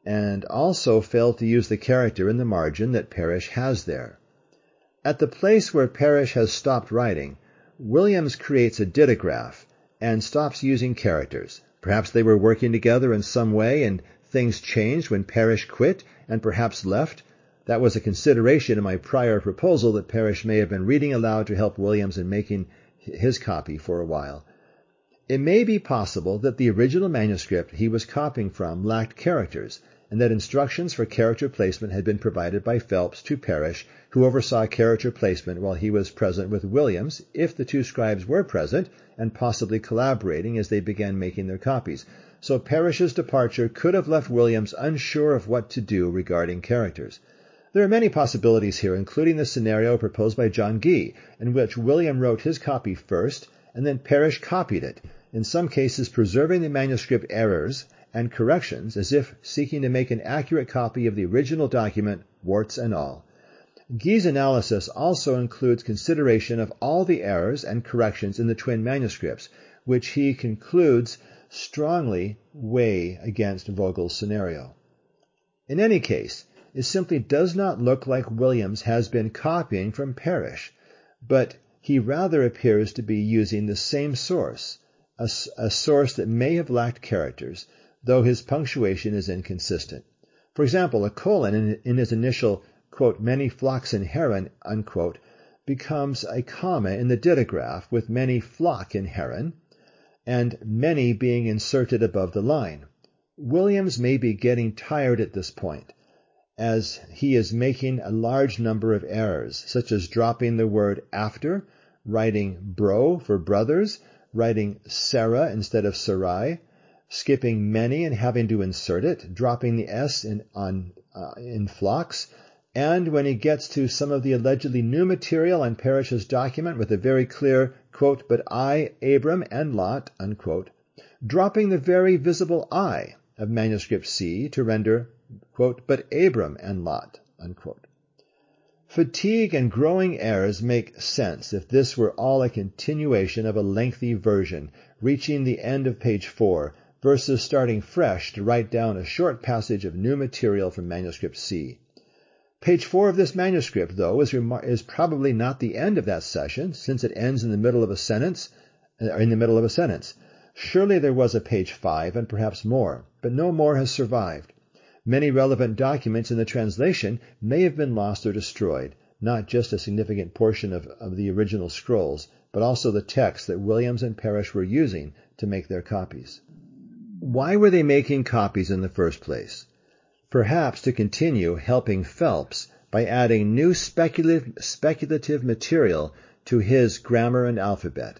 S1: and also fail to use the character in the margin that Parrish has there? At the place where Parrish has stopped writing, Williams creates a dittograph and stops using characters. Perhaps they were working together in some way and things changed when Parrish quit and perhaps left. That was a consideration in my prior proposal that Parrish may have been reading aloud to help Williams in making his copy for a while. It may be possible that the original manuscript he was copying from lacked characters, and that instructions for character placement had been provided by Phelps to Parrish, who oversaw character placement while he was present with Williams, if the two scribes were present, and possibly collaborating as they began making their copies so Parrish's departure could have left Williams unsure of what to do regarding characters. There are many possibilities here, including the scenario proposed by John Gee, in which William wrote his copy first and then Parrish copied it, in some cases preserving the manuscript errors and corrections as if seeking to make an accurate copy of the original document, warts and all. Gee's analysis also includes consideration of all the errors and corrections in the twin manuscripts, which he concludes strongly weigh against Vogel's scenario. In any case, it simply does not look like Williams has been copying from Parrish, but he rather appears to be using the same source, a, a, source that may have lacked characters, though his punctuation is inconsistent. For example, a colon in, in his initial, quote, many flocks in Haran, unquote, becomes a comma in the dittograph with many flock in Haran, and many being inserted above the line. Williams may be getting tired at this point, as he is making a large number of errors, such as dropping the word after, writing bro for brothers, writing Sarah instead of Sarai, skipping many and having to insert it, dropping the S in, on, uh, in flocks, and when he gets to some of the allegedly new material on Parrish's document with a very clear quote, but I, Abram, and Lot, unquote, dropping the very visible I of manuscript C to render, quote, but Abram and Lot, unquote. Fatigue and growing errors make sense if this were all a continuation of a lengthy version, reaching the end of page 4, versus starting fresh to write down a short passage of new material from manuscript C. Page 4 of this manuscript, though, is, remar- is probably not the end of that session, since it ends in the middle of a sentence, uh, in the middle of a sentence. Surely there was a page 5 and perhaps more, but no more has survived. Many relevant documents in the translation may have been lost or destroyed, not just a significant portion of, of the original scrolls, but also the text that Williams and Parrish were using to make their copies. Why were they making copies in the first place? Perhaps to continue helping Phelps by adding new speculative, speculative material to his grammar and alphabet,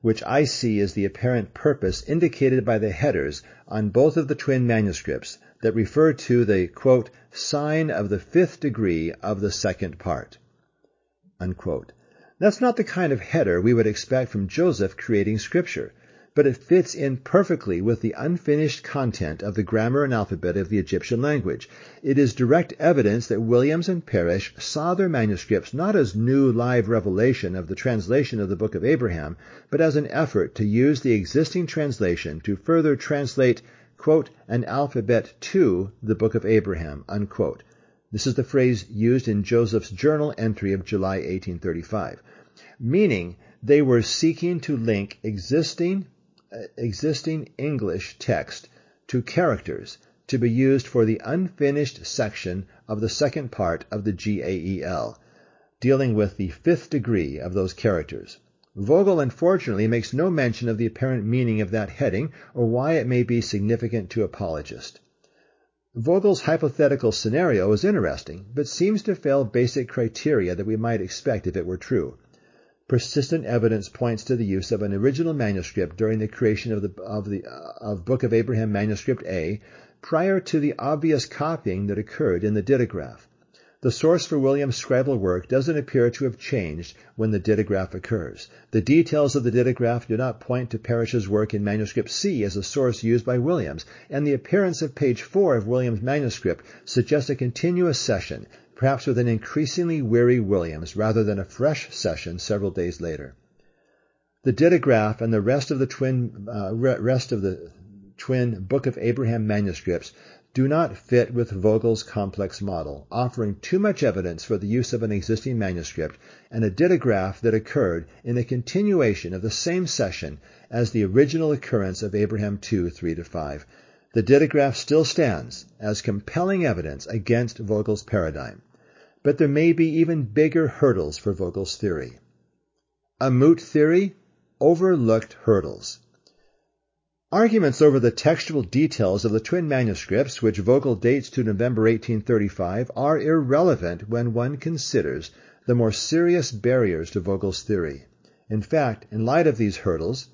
S1: which I see as the apparent purpose indicated by the headers on both of the twin manuscripts that refer to the, quote, sign of the fifth degree of the second part. Unquote. That's not the kind of header we would expect from Joseph creating scripture but it fits in perfectly with the unfinished content of the grammar and alphabet of the Egyptian language. It is direct evidence that Williams and Parrish saw their manuscripts not as new live revelation of the translation of the Book of Abraham, but as an effort to use the existing translation to further translate, quote, an alphabet to the Book of Abraham, unquote. This is the phrase used in Joseph's journal entry of July 1835, meaning they were seeking to link existing existing English text to characters to be used for the unfinished section of the second part of the GAEL, dealing with the fifth degree of those characters. Vogel unfortunately makes no mention of the apparent meaning of that heading or why it may be significant to apologists. Vogel's hypothetical scenario is interesting, but seems to fail basic criteria that we might expect if it were true. Persistent evidence points to the use of an original manuscript during the creation of the of the of Book of Abraham manuscript A prior to the obvious copying that occurred in the dittograph. The source for William's scribal work doesn't appear to have changed when the dittograph occurs. The details of the dittograph do not point to Parrish's work in manuscript C as a source used by Williams, and the appearance of page 4 of Williams' manuscript suggests a continuous session perhaps with an increasingly weary Williams rather than a fresh session several days later. The dittograph and the rest of the twin uh, rest of the twin Book of Abraham manuscripts do not fit with Vogel's complex model, offering too much evidence for the use of an existing manuscript and a dittograph that occurred in a continuation of the same session as the original occurrence of Abraham 2, 3 to 5. The dittograph still stands as compelling evidence against Vogel's paradigm. But there may be even bigger hurdles for Vogel's theory. A moot theory? Overlooked hurdles. Arguments over the textual details of the twin manuscripts, which Vogel dates to November 1835, are irrelevant when one considers the more serious barriers to Vogel's theory. In fact, in light of these hurdles,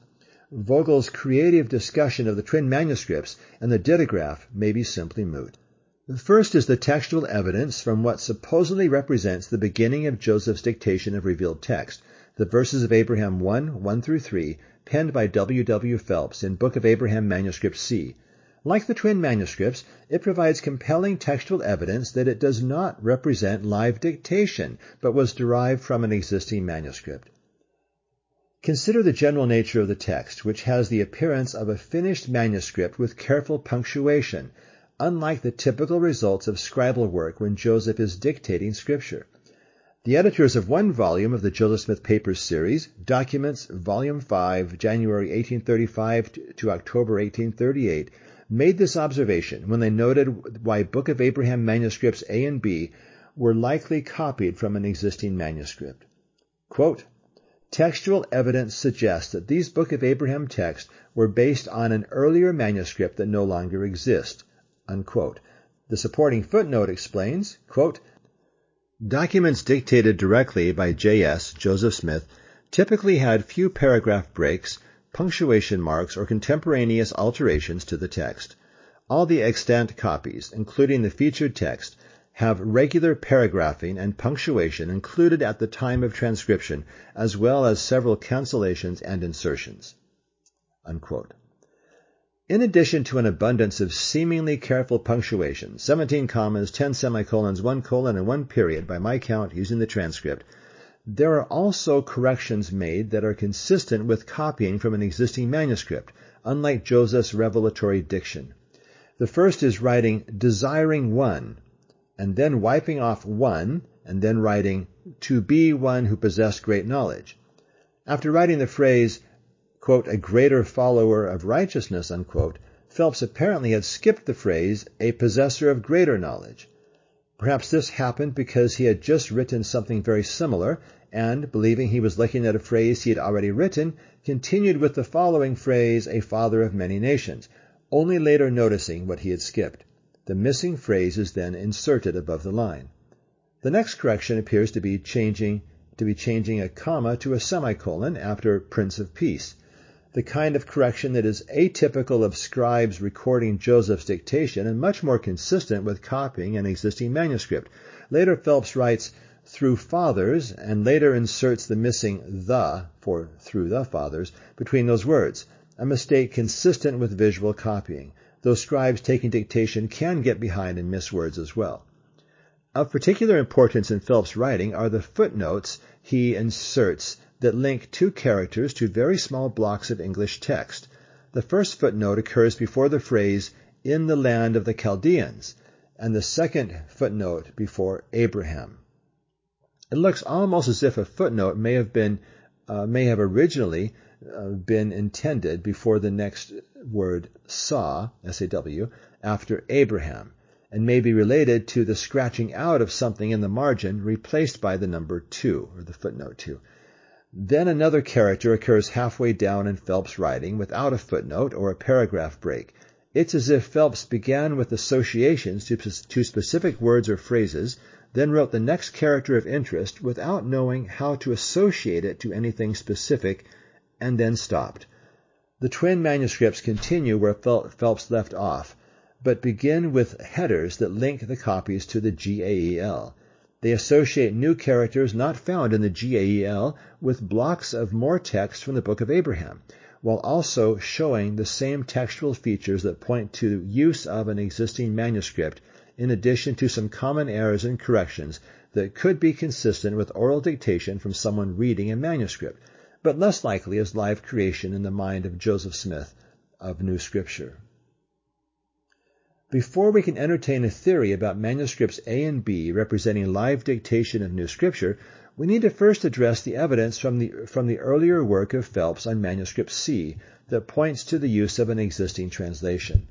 S1: Vogel's creative discussion of the twin manuscripts and the dittograph may be simply moot. The first is the textual evidence from what supposedly represents the beginning of Joseph's dictation of revealed text, the verses of Abraham 1, 1 through 3, penned by W. W. Phelps in Book of Abraham Manuscript C. Like the twin manuscripts, it provides compelling textual evidence that it does not represent live dictation, but was derived from an existing manuscript. Consider the general nature of the text, which has the appearance of a finished manuscript with careful punctuation, unlike the typical results of scribal work when Joseph is dictating scripture. The editors of one volume of the Joseph Smith Papers series, Documents, Volume 5, January 1835 to October 1838, made this observation when they noted why Book of Abraham manuscripts A and B were likely copied from an existing manuscript. Quote, Textual evidence suggests that these Book of Abraham texts were based on an earlier manuscript that no longer exists. Unquote. The supporting footnote explains, quote, Documents dictated directly by J.S. Joseph Smith typically had few paragraph breaks, punctuation marks, or contemporaneous alterations to the text. All the extant copies, including the featured text, have regular paragraphing and punctuation included at the time of transcription, as well as several cancellations and insertions. Unquote. In addition to an abundance of seemingly careful punctuation, 17 commas, 10 semicolons, 1 colon, and 1 period by my count using the transcript, there are also corrections made that are consistent with copying from an existing manuscript, unlike Joseph's revelatory diction. The first is writing desiring one, and then wiping off one, and then writing to be one who possessed great knowledge. After writing the phrase quote, a greater follower of righteousness, unquote, Phelps apparently had skipped the phrase, a possessor of greater knowledge. Perhaps this happened because he had just written something very similar, and, believing he was looking at a phrase he had already written, continued with the following phrase, a father of many nations, only later noticing what he had skipped. The missing phrase is then inserted above the line. The next correction appears to be changing to be changing a comma to a semicolon after Prince of Peace, the kind of correction that is atypical of scribes recording Joseph's dictation and much more consistent with copying an existing manuscript. Later Phelps writes, through fathers, and later inserts the missing the for through the fathers between those words, a mistake consistent with visual copying, though scribes taking dictation can get behind and miss words as well. Of particular importance in Phelps' writing are the footnotes he inserts that link two characters to very small blocks of English text. The first footnote occurs before the phrase, in the land of the Chaldeans, and the second footnote before Abraham. It looks almost as if a footnote may have been uh, may have originally uh, been intended before the next word saw, S-A-W, after Abraham, and may be related to the scratching out of something in the margin replaced by the number 2, or the footnote 2. Then another character occurs halfway down in Phelps' writing without a footnote or a paragraph break. It's as if Phelps began with associations to, to specific words or phrases then wrote the next character of interest without knowing how to associate it to anything specific, and then stopped. The twin manuscripts continue where Phelps left off, but begin with headers that link the copies to the GAEL. They associate new characters not found in the GAEL with blocks of more text from the Book of Abraham, while also showing the same textual features that point to use of an existing manuscript in addition to some common errors and corrections that could be consistent with oral dictation from someone reading a manuscript, but less likely as live creation in the mind of Joseph Smith of New Scripture. Before we can entertain a theory about manuscripts A and B representing live dictation of New Scripture, we need to first address the evidence from the, from the earlier work of Phelps on manuscript C that points to the use of an existing translation.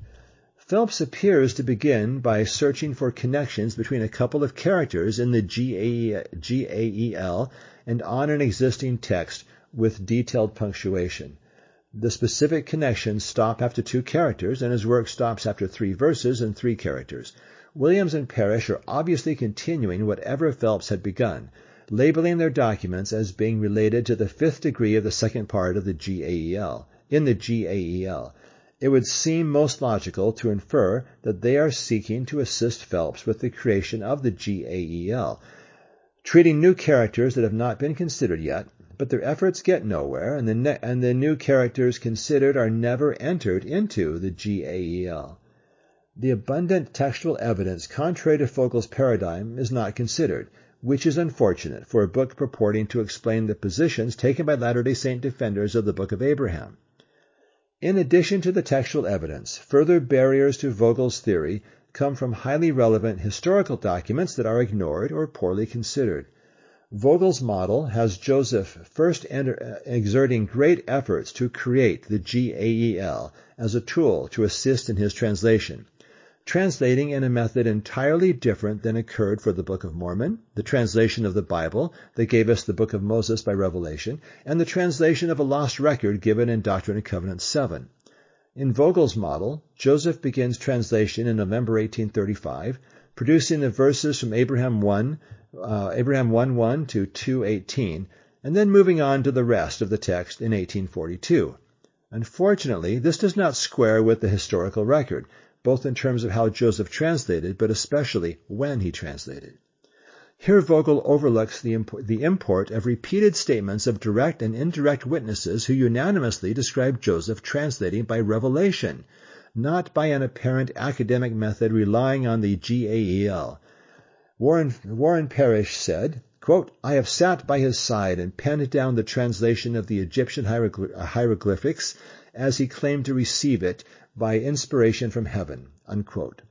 S1: Phelps appears to begin by searching for connections between a couple of characters in the GAEL and on an existing text with detailed punctuation. The specific connections stop after two characters, and his work stops after three verses and three characters. Williams and Parrish are obviously continuing whatever Phelps had begun, labeling their documents as being related to the fifth degree of the second part of the GAEL, in the GAEL it would seem most logical to infer that they are seeking to assist Phelps with the creation of the GAEL, treating new characters that have not been considered yet, but their efforts get nowhere, and the, ne- and the new characters considered are never entered into the GAEL. The abundant textual evidence contrary to Vogel's paradigm is not considered, which is unfortunate for a book purporting to explain the positions taken by Latter-day Saint defenders of the Book of Abraham. In addition to the textual evidence, further barriers to Vogel's theory come from highly relevant historical documents that are ignored or poorly considered. Vogel's model has Joseph first enter, uh, exerting great efforts to create the GAEL as a tool to assist in his translation translating in a method entirely different than occurred for the Book of Mormon, the translation of the Bible that gave us the Book of Moses by revelation, and the translation of a lost record given in Doctrine and Covenants 7. In Vogel's model, Joseph begins translation in November 1835, producing the verses from Abraham 1, uh, Abraham 1 1 to 218, and then moving on to the rest of the text in 1842. Unfortunately, this does not square with the historical record, both in terms of how Joseph translated, but especially when he translated. Here Vogel overlooks the import, the import of repeated statements of direct and indirect witnesses who unanimously describe Joseph translating by revelation, not by an apparent academic method relying on the GAEL. Warren, Warren Parrish said, quote, I have sat by his side and penned down the translation of the Egyptian uh, hieroglyphics as he claimed to receive it by inspiration from heaven. Unquote.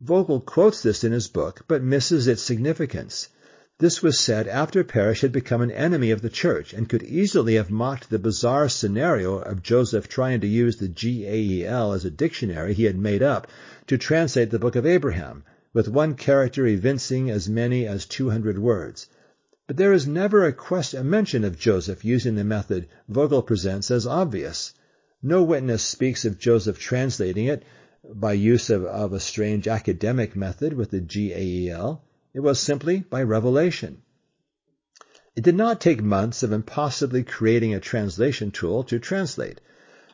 S1: Vogel quotes this in his book, but misses its significance. This was said after Parrish had become an enemy of the church and could easily have mocked the bizarre scenario of Joseph trying to use the GAEL as a dictionary he had made up to translate the book of Abraham, with one character evincing as many as 200 words. But there is never a, question, a mention of Joseph using the method Vogel presents as obvious. No witness speaks of Joseph translating it by use of, of a strange academic method with the GAEL. It was simply by revelation. It did not take months of impossibly creating a translation tool to translate.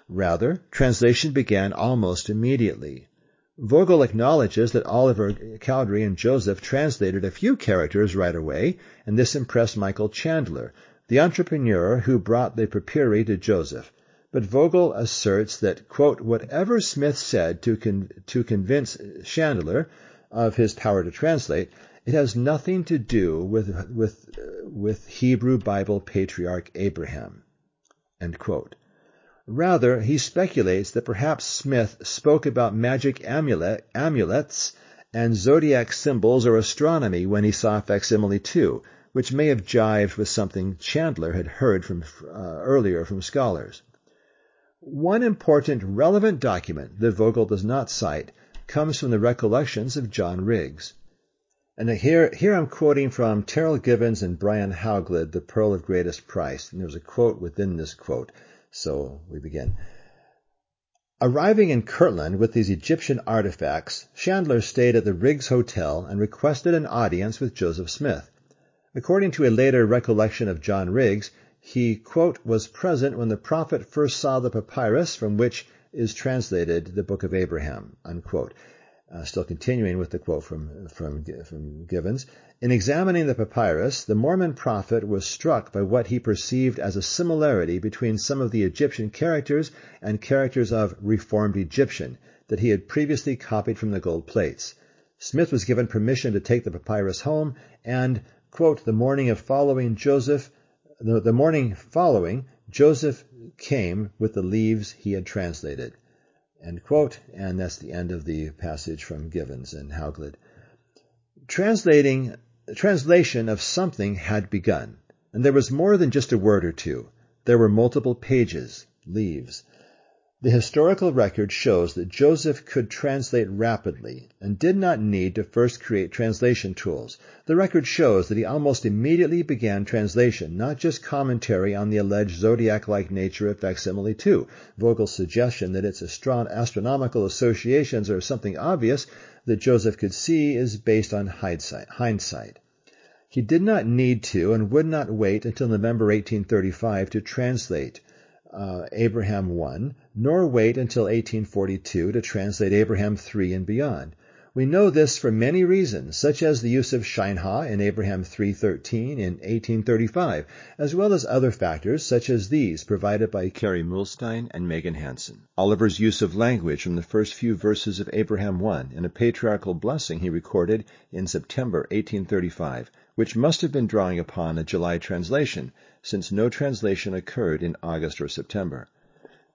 S1: Rather, translation began almost immediately. Vogel acknowledges that Oliver Cowdery and Joseph translated a few characters right away, and this impressed Michael Chandler, the entrepreneur who brought the papyri to Joseph. But Vogel asserts that, quote, whatever Smith said to, con- to convince Chandler of his power to translate, it has nothing to do with, with, with Hebrew Bible patriarch Abraham. Rather, he speculates that perhaps Smith spoke about magic amulet, amulets and zodiac symbols or astronomy when he saw facsimile 2, which may have jived with something Chandler had heard from, uh, earlier from scholars. One important relevant document that Vogel does not cite comes from the recollections of John Riggs. And here, here I'm quoting from Terryl Givens and Brian Hauglid, The Pearl of Greatest Price. And there's a quote within this quote. So we begin. Arriving in Kirtland with these Egyptian artifacts, Chandler stayed at the Riggs Hotel and requested an audience with Joseph Smith. According to a later recollection of John Riggs, he, quote, was present when the prophet first saw the papyrus from which is translated the book of Abraham, unquote. Uh, still continuing with the quote from, from, from Givens. In examining the papyrus, the Mormon prophet was struck by what he perceived as a similarity between some of the Egyptian characters and characters of Reformed Egyptian that he had previously copied from the gold plates. Smith was given permission to take the papyrus home, and, quote, the morning of following Joseph, the, the morning following, Joseph came with the leaves he had translated. End quote. And that's the end of the passage from Givens and Hauglid. Translating, translation of something had begun, and there was more than just a word or two. There were multiple pages, leaves. The historical record shows that Joseph could translate rapidly and did not need to first create translation tools. The record shows that he almost immediately began translation, not just commentary on the alleged zodiac-like nature of facsimile 2. Vogel's suggestion that its astron- astronomical associations are something obvious that Joseph could see is based on hindsight. He did not need to and would not wait until November 1835 to translate uh, Abraham 1, nor wait until 1842 to translate Abraham 3 and beyond. We know this for many reasons, such as the use of Shinehah in Abraham 3.13 in 1835, as well as other factors such as these provided by Kerry Muhlestein and Megan Hansen. Oliver's use of language from the first few verses of Abraham 1 in a patriarchal blessing he recorded in September 1835, which must have been drawing upon a July translation, since no translation occurred in August or September.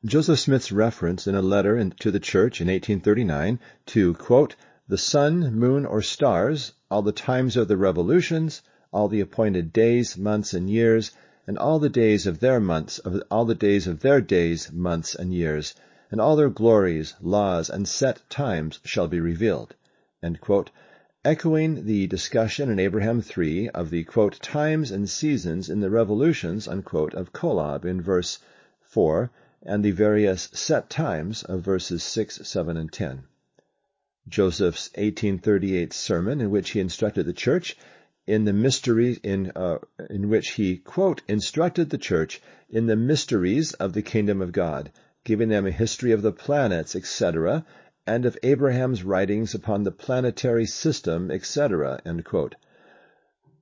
S1: Joseph Smith's reference in a letter in, to the church in 1839 to, quote, the sun, moon, or stars, all the times of the revolutions, all the appointed days, months, and years, and all the days of their months, of all the days of their days, months, and years, and all their glories, laws, and set times shall be revealed. Echoing the discussion in Abraham 3 of the times and seasons in the revolutions of Kolob in verse 4 and the various set times of verses 6, 7, and 10. Joseph's 1838 sermon, in which he instructed the church in the mysteries, in, uh, in which he, quote, instructed the church in the mysteries of the kingdom of God, giving them a history of the planets, etc., and of Abraham's writings upon the planetary system, etc.,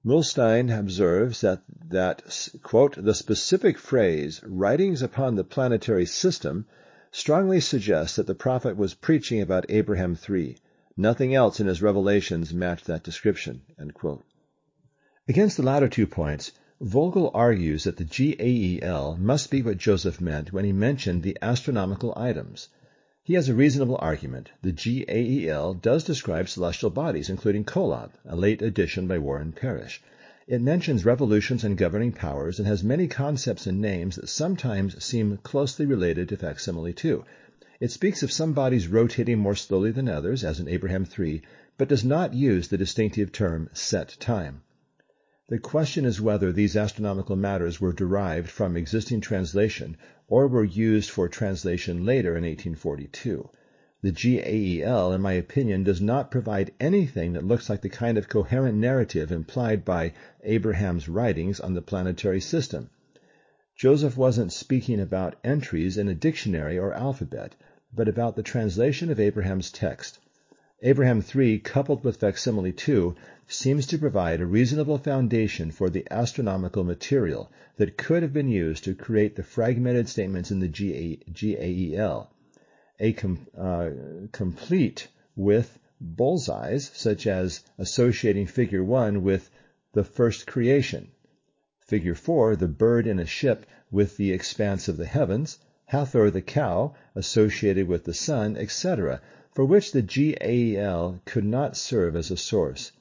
S1: Muhlestein observes that, the specific phrase, writings upon the planetary system, strongly suggests that the prophet was preaching about Abraham 3. Nothing else in his revelations matched that description. Against the latter two points, Vogel argues that the GAEL must be what Joseph meant when he mentioned the astronomical items. He has a reasonable argument. The GAEL does describe celestial bodies, including Kolob, a late addition by Warren Parrish. It mentions revolutions and governing powers and has many concepts and names that sometimes seem closely related to facsimile 2. It speaks of some bodies rotating more slowly than others, as in Abraham 3, but does not use the distinctive term set time. The question is whether these astronomical matters were derived from existing translation or were used for translation later in 1842. The GAEL, in my opinion, does not provide anything that looks like the kind of coherent narrative implied by Abraham's writings on the planetary system. Joseph wasn't speaking about entries in a dictionary or alphabet, but about the translation of Abraham's text. Abraham 3, coupled with facsimile 2, seems to provide a reasonable foundation for the astronomical material that could have been used to create the fragmented statements in the GAEL a uh, complete with bullseyes, such as associating figure 1 with the first creation, figure 4, the bird in a ship with the expanse of the heavens, Hathor the cow associated with the sun, etc., for which the GAEL could not serve as a source.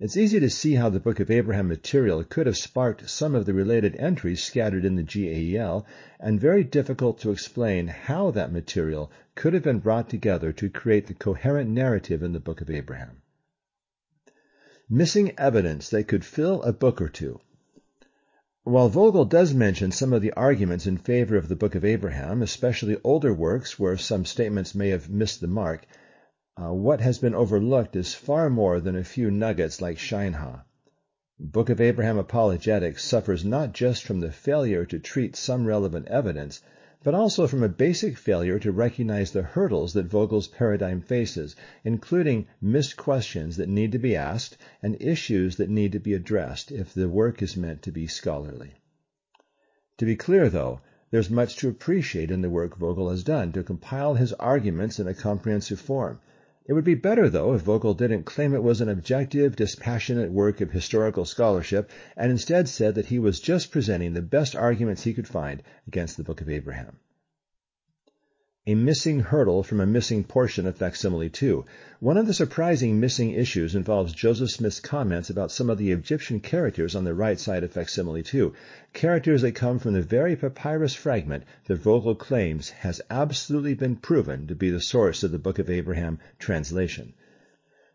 S1: It's easy to see how the Book of Abraham material could have sparked some of the related entries scattered in the GAEL, and very difficult to explain how that material could have been brought together to create the coherent narrative in the Book of Abraham. Missing evidence that could fill a book or two. While Vogel does mention some of the arguments in favor of the Book of Abraham, especially older works where some statements may have missed the mark, uh, what has been overlooked is far more than a few nuggets like Shinehah. Book of Abraham apologetics suffers not just from the failure to treat some relevant evidence, but also from a basic failure to recognize the hurdles that Vogel's paradigm faces, including missed questions that need to be asked and issues that need to be addressed if the work is meant to be scholarly. To be clear, though, there's much to appreciate in the work Vogel has done to compile his arguments in a comprehensive form. It would be better, though, if Vogel didn't claim it was an objective, dispassionate work of historical scholarship and instead said that he was just presenting the best arguments he could find against the Book of Abraham a missing hurdle from a missing portion of facsimile 2. One of the surprising missing issues involves Joseph Smith's comments about some of the Egyptian characters on the right side of facsimile 2, characters that come from the very papyrus fragment that Vogel claims has absolutely been proven to be the source of the Book of Abraham translation.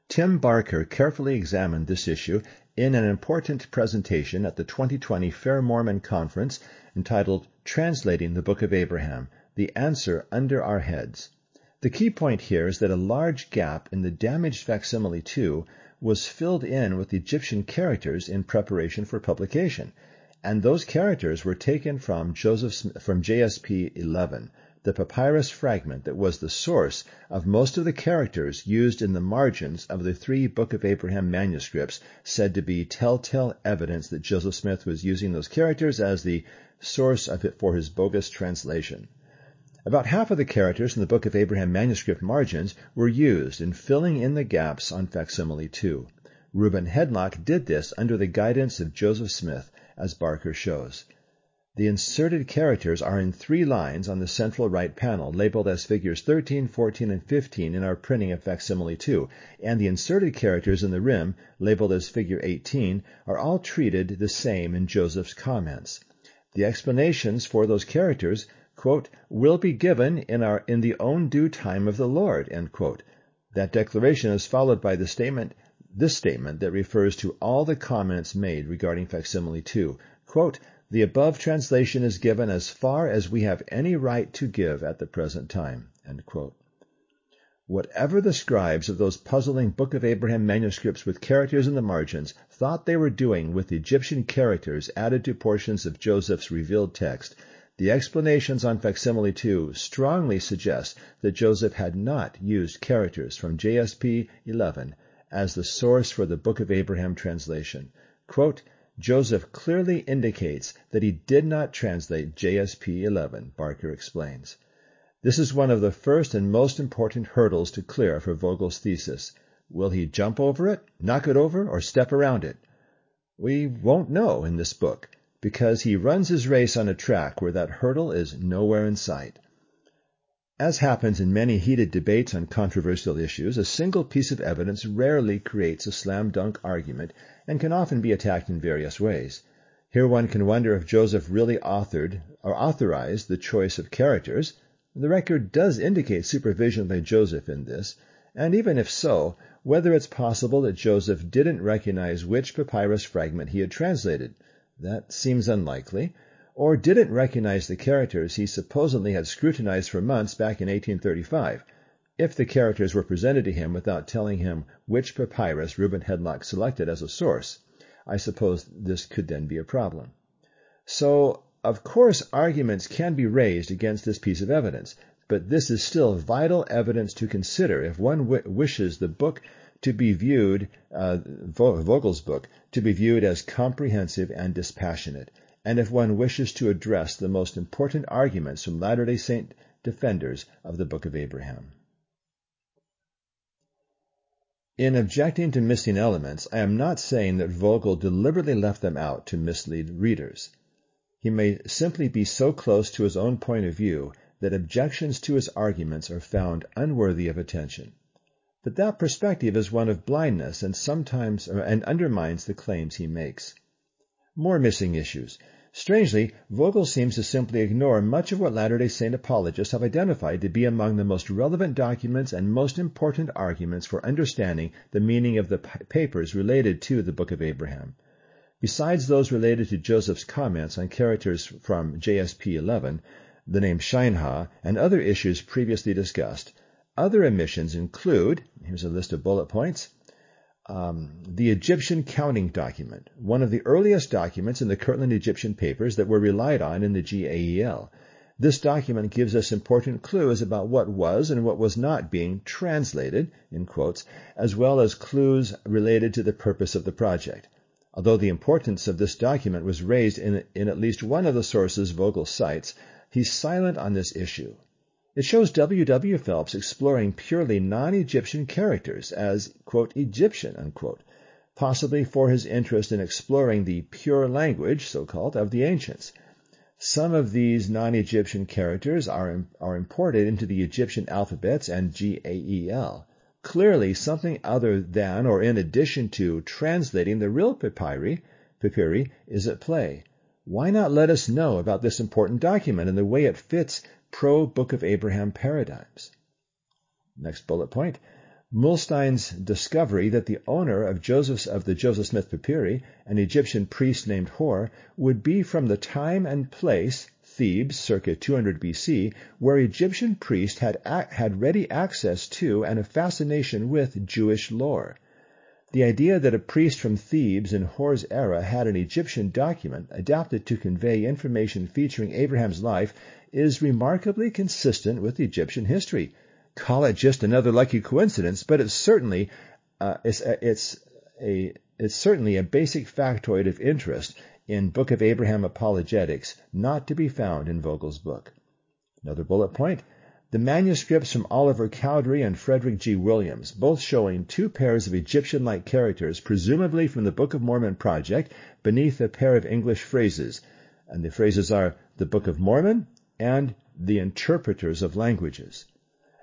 S1: Tim Barker carefully examined this issue in an important presentation at the 2020 Fair Mormon Conference entitled Translating the Book of Abraham the answer under our heads. The key point here is that a large gap in the damaged facsimile 2 was filled in with Egyptian characters in preparation for publication, and those characters were taken from JSP 11, the papyrus fragment that was the source of most of the characters used in the margins of the three Book of Abraham manuscripts said to be telltale evidence that Joseph Smith was using those characters as the source of it for his bogus translation. About half of the characters in the Book of Abraham manuscript margins were used in filling in the gaps on facsimile 2. Reuben Hedlock did this under the guidance of Joseph Smith, as Barker shows. The inserted characters are in three lines on the central right panel, labeled as figures 13, 14, and 15 in our printing of facsimile 2, and the inserted characters in the rim, labeled as figure 18, are all treated the same in Joseph's comments. The explanations for those characters will be given in the own due time of the Lord. That declaration is followed by the statement this statement that refers to all the comments made regarding facsimile 2. Quote, the above translation is given as far as we have any right to give at the present time. Whatever the scribes of those puzzling Book of Abraham manuscripts with characters in the margins thought they were doing with Egyptian characters added to portions of Joseph's revealed text, the explanations on facsimile 2 strongly suggest that Joseph had not used characters from JSP 11 as the source for the Book of Abraham translation. Quote, Joseph clearly indicates that he did not translate JSP 11, Barker explains. This is one of the first and most important hurdles to clear for Vogel's thesis. Will he jump over it, knock it over, or step around it? We won't know in this book because he runs his race on a track where that hurdle is nowhere in sight. As happens in many heated debates on controversial issues, a single piece of evidence rarely creates a slam dunk argument and can often be attacked in various ways. Here one can wonder if Joseph really authored or authorized the choice of characters. The record does indicate supervision by Joseph in this, and even if so, whether it's possible that Joseph didn't recognize which papyrus fragment he had translated. That seems unlikely. Or didn't recognize the characters he supposedly had scrutinized for months back in 1835, if the characters were presented to him without telling him which papyrus Reuben Hedlock selected as a source. I suppose this could then be a problem. So, of course, arguments can be raised against this piece of evidence, but this is still vital evidence to consider if one wishes the book to be viewed, uh, Vogel's book, to be viewed as comprehensive and dispassionate, and if one wishes to address the most important arguments from Latter day Saint defenders of the Book of Abraham. In objecting to missing elements, I am not saying that Vogel deliberately left them out to mislead readers. He may simply be so close to his own point of view that objections to his arguments are found unworthy of attention. But that perspective is one of blindness and sometimes uh, and undermines the claims he makes. More missing issues. Strangely, Vogel seems to simply ignore much of what Latter day Saint apologists have identified to be among the most relevant documents and most important arguments for understanding the meaning of the papers related to the Book of Abraham. Besides those related to Joseph's comments on characters from JSP 11, the name Shinehah, and other issues previously discussed, other omissions include here's a list of bullet points um, the Egyptian counting document, one of the earliest documents in the Kirtland Egyptian papers that were relied on in the GAEL. This document gives us important clues about what was and what was not being translated, in quotes, as well as clues related to the purpose of the project. Although the importance of this document was raised in, in at least one of the sources Vogel cites, he's silent on this issue. It shows W. W. Phelps exploring purely non-Egyptian characters as, quote, Egyptian, unquote, possibly for his interest in exploring the pure language, so-called, of the ancients. Some of these non-Egyptian characters are, are imported into the Egyptian alphabets and GAEL. Clearly something other than or in addition to translating the real papyri, papyri is at play. Why not let us know about this important document and the way it fits pro Book of Abraham paradigms. Next bullet point. Muhlestein's discovery that the owner of Joseph's of the Joseph Smith papyri, an Egyptian priest named Hor, would be from the time and place Thebes, circa 200 BC, where Egyptian priests had, had ready access to and a fascination with Jewish lore. The idea that a priest from Thebes in Hor's era had an Egyptian document adapted to convey information featuring Abraham's life is remarkably consistent with Egyptian history. Call it just another lucky coincidence, but it's certainly uh, it's, uh, it's a it's certainly a basic factoid of interest in Book of Abraham apologetics, not to be found in Vogel's book. Another bullet point. The manuscripts from Oliver Cowdery and Frederick G. Williams, both showing two pairs of Egyptian-like characters, presumably from the Book of Mormon project, beneath a pair of English phrases. And the phrases are the Book of Mormon and the interpreters of languages.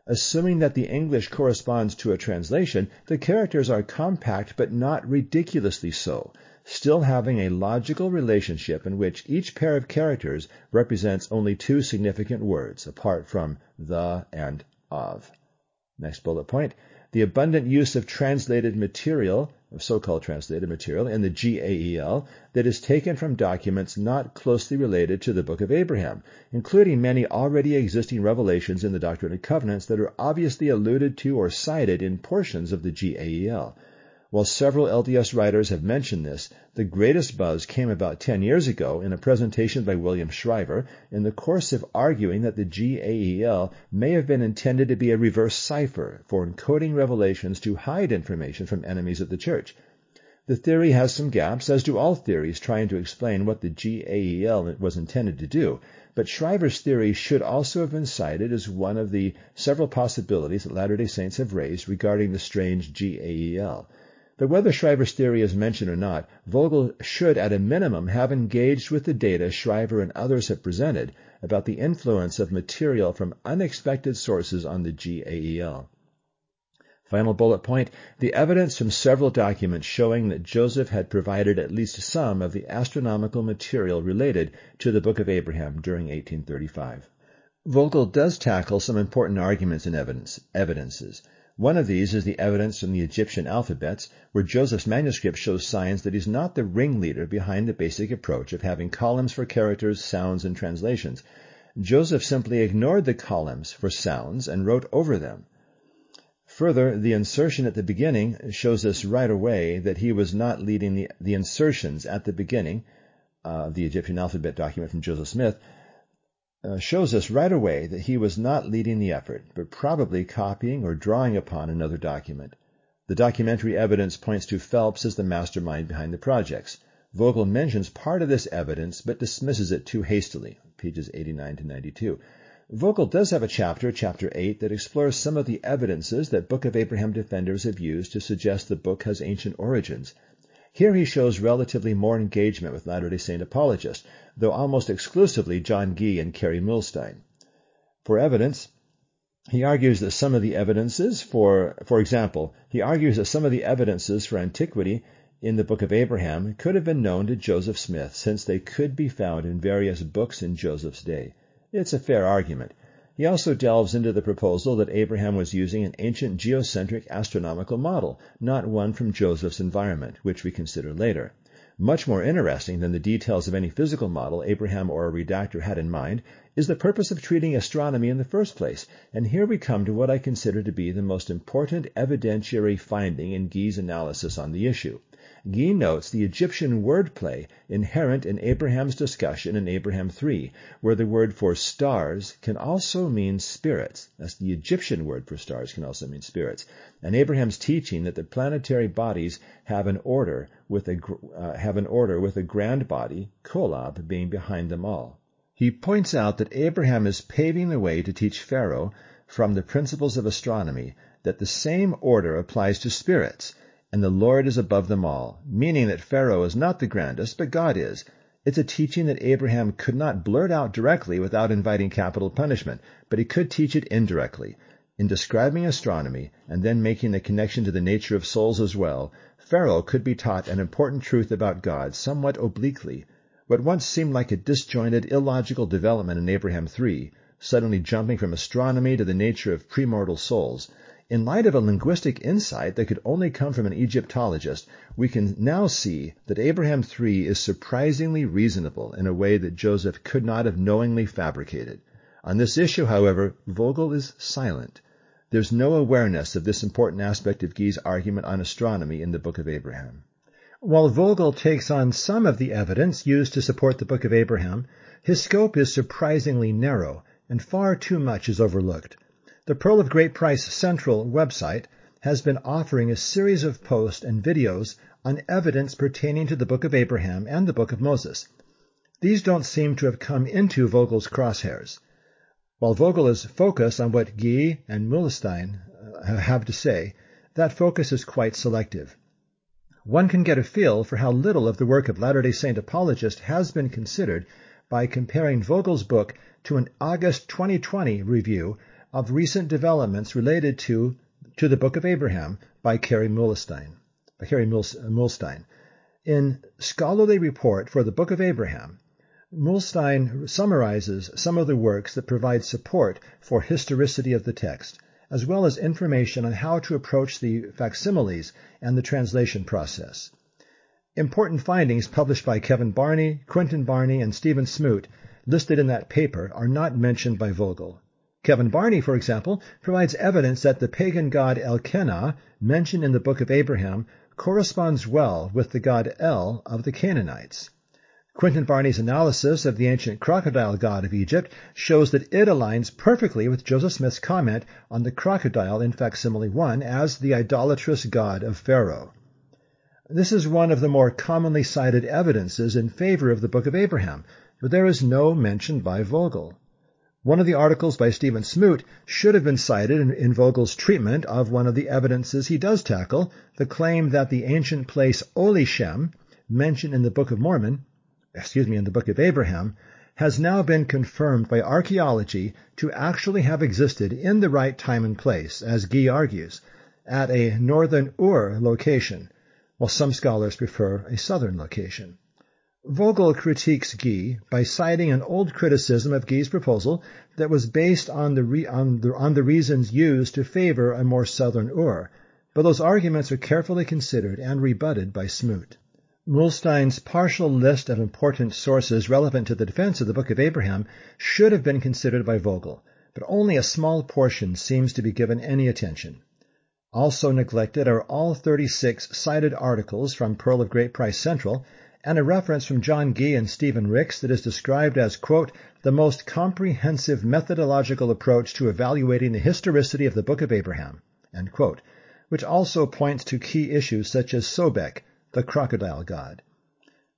S1: Assuming that the English corresponds to a translation, the characters are compact but not ridiculously so, still having a logical relationship in which each pair of characters represents only two significant words, apart from the and of. Next bullet point. The abundant use of translated material of so-called translated material in the GAEL that is taken from documents not closely related to the Book of Abraham, including many already existing revelations in the Doctrine and Covenants that are obviously alluded to or cited in portions of the GAEL. While several LDS writers have mentioned this, the greatest buzz came about 10 years ago in a presentation by William Schryver in the course of arguing that the GAEL may have been intended to be a reverse cipher for encoding revelations to hide information from enemies of the church. The theory has some gaps, as do all theories trying to explain what the GAEL was intended to do, but Schryver's theory should also have been cited as one of the several possibilities that Latter-day Saints have raised regarding the strange GAEL. But whether Schryver's theory is mentioned or not, Vogel should at a minimum have engaged with the data Schryver and others have presented about the influence of material from unexpected sources on the GAEL. Final bullet point, the evidence from several documents showing that Joseph had provided at least some of the astronomical material related to the Book of Abraham during 1835. Vogel does tackle some important arguments and evidence, evidences. One of these is the evidence from the Egyptian alphabets, where Joseph's manuscript shows signs that he's not the ringleader behind the basic approach of having columns for characters, sounds, and translations. Joseph simply ignored the columns for sounds and wrote over them. Further, the insertion at the beginning shows us right away that he was not leading the, the insertions at the beginning of uh, the Egyptian alphabet document from Joseph Smith uh, shows us right away that he was not leading the effort, but probably copying or drawing upon another document. The documentary evidence points to Phelps as the mastermind behind the projects. Vogel mentions part of this evidence, but dismisses it too hastily, pages 89 to 92. Vogel does have a chapter, chapter 8, that explores some of the evidences that Book of Abraham defenders have used to suggest the book has ancient origins. Here he shows relatively more engagement with Latter-day Saint apologists, though almost exclusively John Gee and Kerry Muhlestein. For evidence, he argues that some of the evidences for, for example, he argues that some of the evidences for antiquity in the Book of Abraham could have been known to Joseph Smith since they could be found in various books in Joseph's day. It's a fair argument. He also delves into the proposal that Abraham was using an ancient geocentric astronomical model, not one from Joseph's environment, which we consider later. Much more interesting than the details of any physical model Abraham or a redactor had in mind is the purpose of treating astronomy in the first place, and here we come to what I consider to be the most important evidentiary finding in Gee's analysis on the issue. Gee notes the Egyptian wordplay inherent in Abraham's discussion in Abraham 3, where the word for stars can also mean spirits. That's the Egyptian word for stars can also mean spirits. And Abraham's teaching that the planetary bodies have an order with a uh, have an order with a grand body, Kolob, being behind them all. He points out that Abraham is paving the way to teach Pharaoh from the principles of astronomy that the same order applies to spirits and the Lord is above them all, meaning that Pharaoh is not the grandest, but God is. It's a teaching that Abraham could not blurt out directly without inviting capital punishment, but he could teach it indirectly. In describing astronomy and then making the connection to the nature of souls as well, Pharaoh could be taught an important truth about God somewhat obliquely. What once seemed like a disjointed, illogical development in Abraham 3, suddenly jumping from astronomy to the nature of premortal souls, in light of a linguistic insight that could only come from an Egyptologist, we can now see that Abraham 3 is surprisingly reasonable in a way that Joseph could not have knowingly fabricated. On this issue, however, Vogel is silent. There's no awareness of this important aspect of Gee's argument on astronomy in the Book of Abraham. While Vogel takes on some of the evidence used to support the Book of Abraham, his scope is surprisingly narrow, and far too much is overlooked. The Pearl of Great Price Central website has been offering a series of posts and videos on evidence pertaining to the Book of Abraham and the Book of Moses. These don't seem to have come into Vogel's crosshairs. While Vogel is focused on what Gee and Muhlestein uh, have to say, that focus is quite selective. One can get a feel for how little of the work of Latter-day Saint apologists has been considered by comparing Vogel's book to an August 2020 review of recent developments related to, to the Book of Abraham by Kerry Muhlestein. By. In Scholarly Report for the Book of Abraham, Muhlestein summarizes some of the works that provide support for historicity of the text, as well as information on how to approach the facsimiles and the translation process. Important findings published by Kevin Barney, Quinten Barney, and Stephen Smoot listed in that paper are not mentioned by Vogel. Kevin Barney, for example, provides evidence that the pagan god Elkenah, mentioned in the book of Abraham, corresponds well with the god El of the Canaanites. Quinten Barney's analysis of the ancient crocodile god of Egypt shows that it aligns perfectly with Joseph Smith's comment on the crocodile in facsimile 1 as the idolatrous god of Pharaoh. This is one of the more commonly cited evidences in favor of the Book of Abraham, but there is no mention by Vogel. One of the articles by Stephen Smoot should have been cited in, in, Vogel's treatment of one of the evidences he does tackle, the claim that the ancient place Olishem, mentioned in the Book of Mormon, excuse me, in the Book of Abraham, has now been confirmed by archaeology to actually have existed in the right time and place, as Gee argues, at a northern Ur location, while some scholars prefer a southern location. Vogel critiques Gee by citing an old criticism of Gee's proposal that was based on the, re- on, the, on the reasons used to favor a more southern Ur, but those arguments are carefully considered and rebutted by Smoot. Muhlestein's partial list of important sources relevant to the defense of the Book of Abraham should have been considered by Vogel, but only a small portion seems to be given any attention. Also neglected are all 36 cited articles from Pearl of Great Price Central and a reference from John Gee and Stephen Ricks that is described as, quote, the most comprehensive methodological approach to evaluating the historicity of the Book of Abraham, end quote, which also points to key issues such as Sobek, the crocodile god.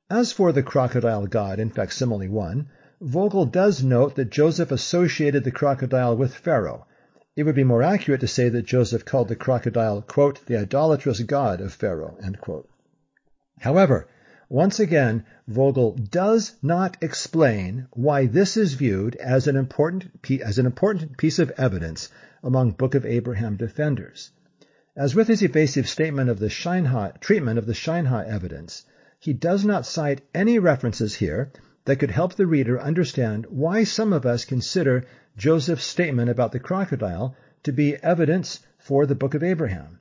S1: As for the crocodile god in facsimile 1, Vogel does note that Joseph associated the crocodile with Pharaoh. It would be more accurate to say that Joseph called the crocodile, quote, the idolatrous god of Pharaoh. However, once again, Vogel does not explain why this is viewed as an important, as an important piece of evidence among Book of Abraham defenders. As with his evasive statement of the Shinehah, treatment of the Shinehah evidence, he does not cite any references here that could help the reader understand why some of us consider Joseph's statement about the crocodile to be evidence for the Book of Abraham.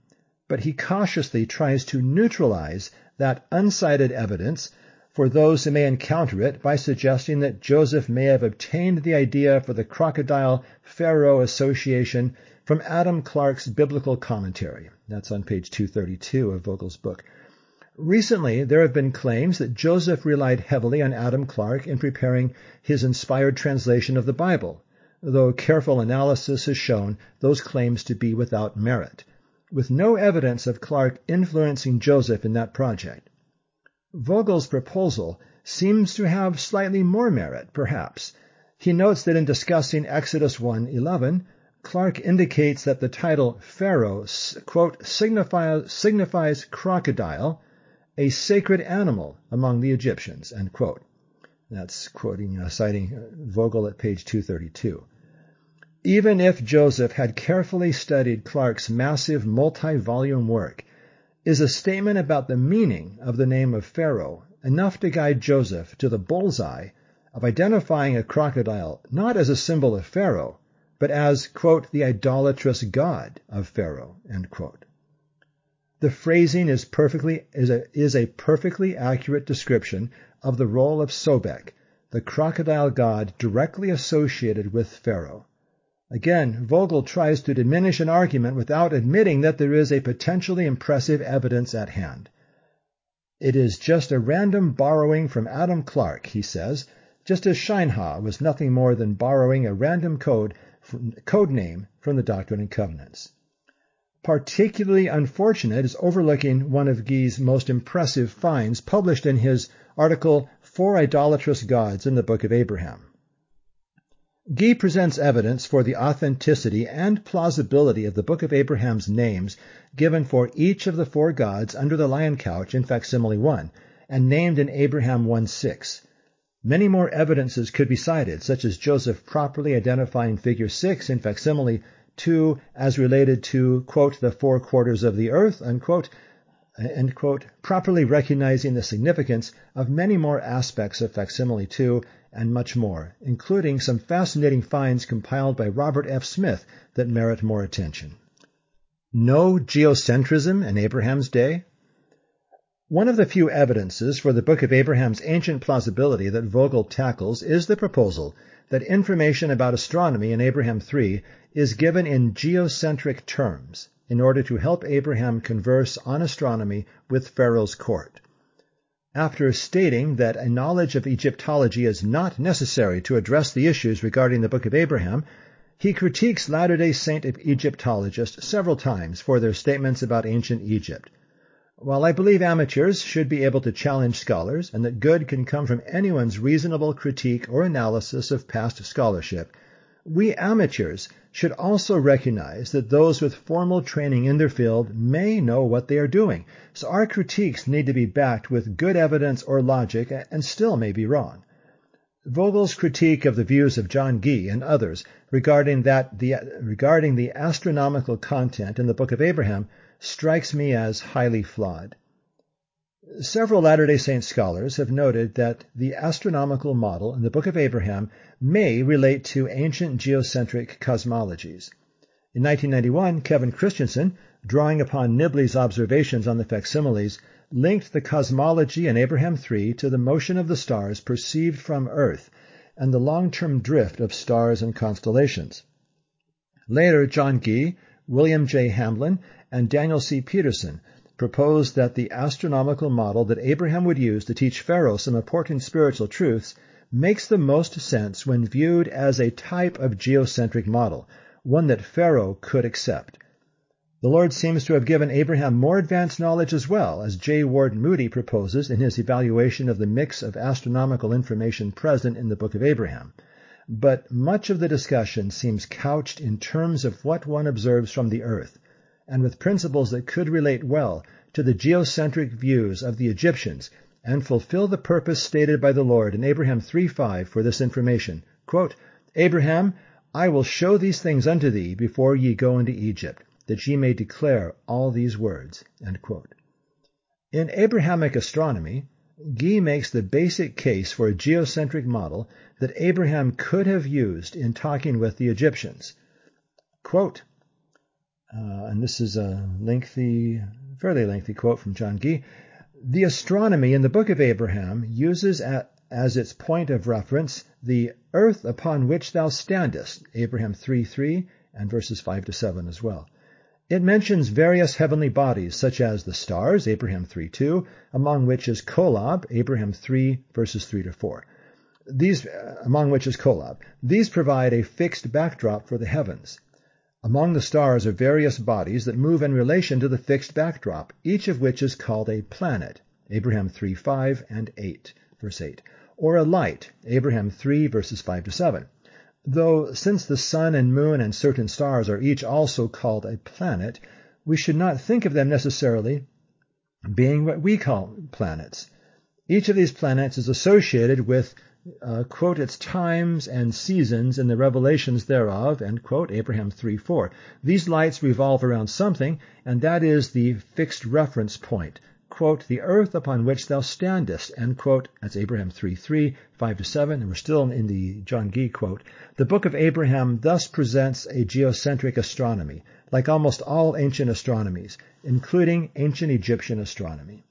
S1: But he cautiously tries to neutralize that uncited evidence for those who may encounter it by suggesting that Joseph may have obtained the idea for the crocodile pharaoh association from Adam Clarke's biblical commentary. That's on page 232 of Vogel's book. Recently, there have been claims that Joseph relied heavily on Adam Clarke in preparing his inspired translation of the Bible, though careful analysis has shown those claims to be without merit with no evidence of Clarke influencing Joseph in that project. Vogel's proposal seems to have slightly more merit, perhaps. He notes that in discussing Exodus 1:11, Clarke indicates that the title Pharaoh, quote, signifies, signifies crocodile, a sacred animal among the Egyptians, end quote. That's quoting, uh, citing Vogel at page 232. Even if Joseph had carefully studied Clarke's massive multi-volume work, is a statement about the meaning of the name of Pharaoh enough to guide Joseph to the bullseye of identifying a crocodile not as a symbol of Pharaoh, but as, quote, the idolatrous god of Pharaoh, The phrasing is perfectly is a, is a perfectly accurate description of the role of Sobek, the crocodile god directly associated with Pharaoh. Again, Vogel tries to diminish an argument without admitting that there is a potentially impressive evidence at hand. It is just a random borrowing from Adam Clarke, he says, just as Shinehah was nothing more than borrowing a random code, code name from the Doctrine and Covenants. Particularly unfortunate is overlooking one of Gee's most impressive finds published in his article Four Idolatrous Gods in the Book of Abraham. Gee presents evidence for the authenticity and plausibility of the Book of Abraham's names given for each of the four gods under the lion couch in facsimile 1 and named in Abraham 1:6. Many more evidences could be cited, such as Joseph properly identifying figure 6 in facsimile 2 as related to, the four quarters of the earth, properly recognizing the significance of many more aspects of facsimile 2 and much more, including some fascinating finds compiled by Robert F. Smith that merit more attention. No geocentrism in Abraham's day? One of the few evidences for the Book of Abraham's ancient plausibility that Vogel tackles is the proposal that information about astronomy in Abraham 3 is given in geocentric terms in order to help Abraham converse on astronomy with Pharaoh's court. After stating that a knowledge of Egyptology is not necessary to address the issues regarding the Book of Abraham, he critiques Latter-day Saint Egyptologists several times for their statements about ancient Egypt. While I believe amateurs should be able to challenge scholars and that good can come from anyone's reasonable critique or analysis of past scholarship, we amateurs should also recognize that those with formal training in their field may know what they are doing, so our critiques need to be backed with good evidence or logic and still may be wrong. Vogel's critique of the views of John Gee and others regarding, that the, regarding the astronomical content in the Book of Abraham strikes me as highly flawed. Several Latter-day Saint scholars have noted that the astronomical model in the Book of Abraham may relate to ancient geocentric cosmologies. In 1991, Kevin Christensen, drawing upon Nibley's observations on the facsimiles, linked the cosmology in Abraham 3 to the motion of the stars perceived from Earth and the long-term drift of stars and constellations. Later, John Gee, William J. Hamblin, and Daniel C. Peterson proposed that the astronomical model that Abraham would use to teach Pharaoh some important spiritual truths makes the most sense when viewed as a type of geocentric model, one that Pharaoh could accept. The Lord seems to have given Abraham more advanced knowledge as well, as J. Ward Moody proposes in his evaluation of the mix of astronomical information present in the Book of Abraham. But much of the discussion seems couched in terms of what one observes from the earth, and with principles that could relate well to the geocentric views of the Egyptians and fulfill the purpose stated by the Lord in Abraham 3.5 for this information. Quote, Abraham, I will show these things unto thee before ye go into Egypt that ye may declare all these words. In Abrahamic astronomy, Gee makes the basic case for a geocentric model that Abraham could have used in talking with the Egyptians. Quote, uh, and this is a lengthy, fairly lengthy quote from John Gee. The astronomy in the book of Abraham uses at, as its point of reference the earth upon which thou standest, Abraham 3 3 and verses 5 to 7 as well. It mentions various heavenly bodies, such as the stars, Abraham 3 2, among which is Kolob, Abraham 3 verses 3 to 4. These, uh, among which is Kolob. These provide a fixed backdrop for the heavens. Among the stars are various bodies that move in relation to the fixed backdrop, each of which is called a planet, Abraham 3 5 and 8, verse 8, or a light, Abraham 3 verses 5 to 7 though since the sun and moon and certain stars are each also called a planet, we should not think of them necessarily being what we call planets. Each of these planets is associated with, uh, quote, its times and seasons in the revelations thereof, end quote, Abraham 3 4. These lights revolve around something, and that is the fixed reference point, quote, the earth upon which thou standest, end quote. That's Abraham 3, 3, 5 to 7, and we're still in the John Gee quote. The book of Abraham thus presents a geocentric astronomy, like almost all ancient astronomies, including ancient Egyptian astronomy.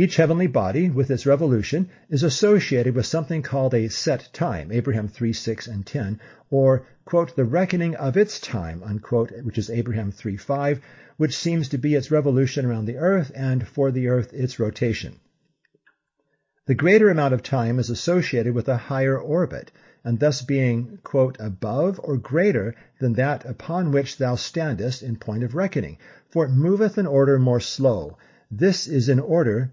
S1: Each heavenly body, with its revolution, is associated with something called a set time, Abraham 3, 6, and 10, or, quote, the reckoning of its time, unquote, which is Abraham 3, 5, which seems to be its revolution around the earth and for the earth its rotation. The greater amount of time is associated with a higher orbit, and thus being, quote, above or greater than that upon which thou standest in point of reckoning, for it moveth in order more slow. This is in order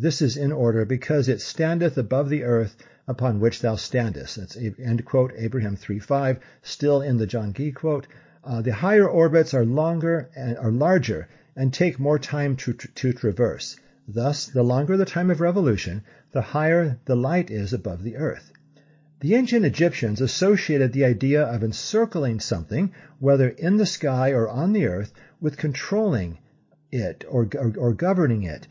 S1: this is in order because it standeth above the earth upon which thou standest. That's end quote, Abraham 3.5, still in the John Gee quote. Uh, the higher orbits are longer and are larger and take more time to, to traverse. Thus, the longer the time of revolution, the higher the light is above the earth. The ancient Egyptians associated the idea of encircling something, whether in the sky or on the earth, with controlling it or, or, or governing it,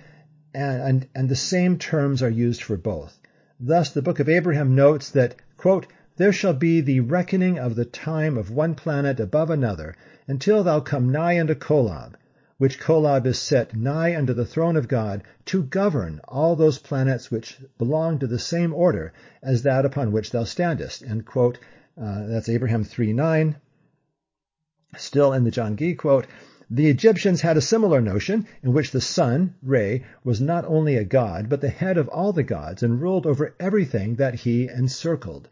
S1: and, and, and the same terms are used for both. Thus, the book of Abraham notes that, quote, there shall be the reckoning of the time of one planet above another, until thou come nigh unto Kolob, which Kolob is set nigh unto the throne of God, to govern all those planets which belong to the same order as that upon which thou standest. End quote. Uh, that's Abraham 3 9. Still in the John Gee quote, the Egyptians had a similar notion in which the sun, Re, was not only a god, but the head of all the gods and ruled over everything that he encircled.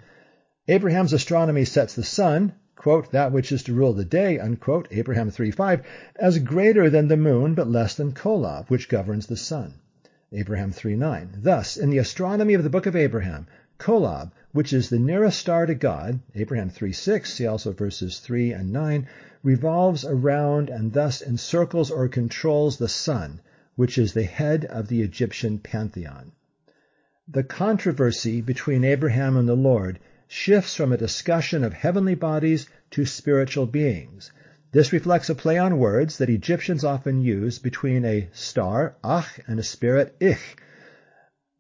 S1: Abraham's astronomy sets the sun, quote, that which is to rule the day, unquote, Abraham 3.5, as greater than the moon but less than Kolob, which governs the sun. Abraham 3.9. Thus, in the astronomy of the book of Abraham, Kolob which is the nearest star to God, Abraham 3 6, see also verses 3 and 9, revolves around and thus encircles or controls the sun, which is the head of the Egyptian pantheon. The controversy between Abraham and the Lord shifts from a discussion of heavenly bodies to spiritual beings. This reflects a play on words that Egyptians often use between a star, ach, and a spirit, ich,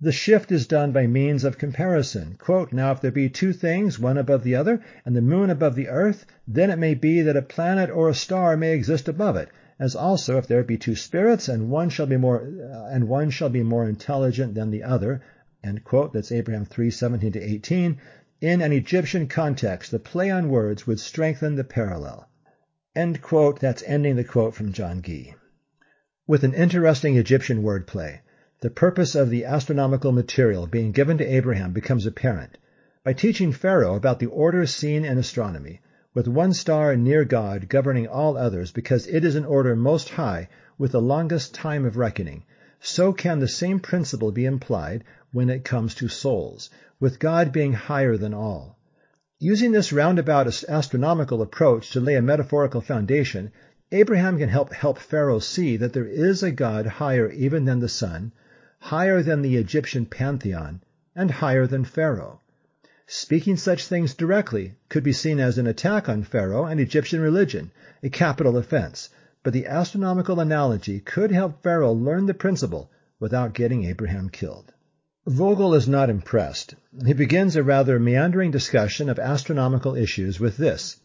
S1: the shift is done by means of comparison. Quote, now if there be two things, one above the other, and the moon above the earth, then it may be that a planet or a star may exist above it. As also if there be two spirits, and one shall be more, uh, and one shall be more intelligent than the other. End quote. That's Abraham 3, 17 to 18. In an Egyptian context, the play on words would strengthen the parallel. End quote. That's ending the quote from John Gee. With an interesting Egyptian wordplay. The purpose of the astronomical material being given to Abraham becomes apparent. By teaching Pharaoh about the order seen in astronomy, with one star near God governing all others because it is an order most high with the longest time of reckoning, so can the same principle be implied when it comes to souls, with God being higher than all. Using this roundabout astronomical approach to lay a metaphorical foundation, Abraham can help help Pharaoh see that there is a God higher even than the sun, higher than the Egyptian pantheon, and higher than Pharaoh. Speaking such things directly could be seen as an attack on Pharaoh and Egyptian religion, a capital offense, but the astronomical analogy could help Pharaoh learn the principle without getting Abraham killed. Vogel is not impressed. He begins a rather meandering discussion of astronomical issues with this.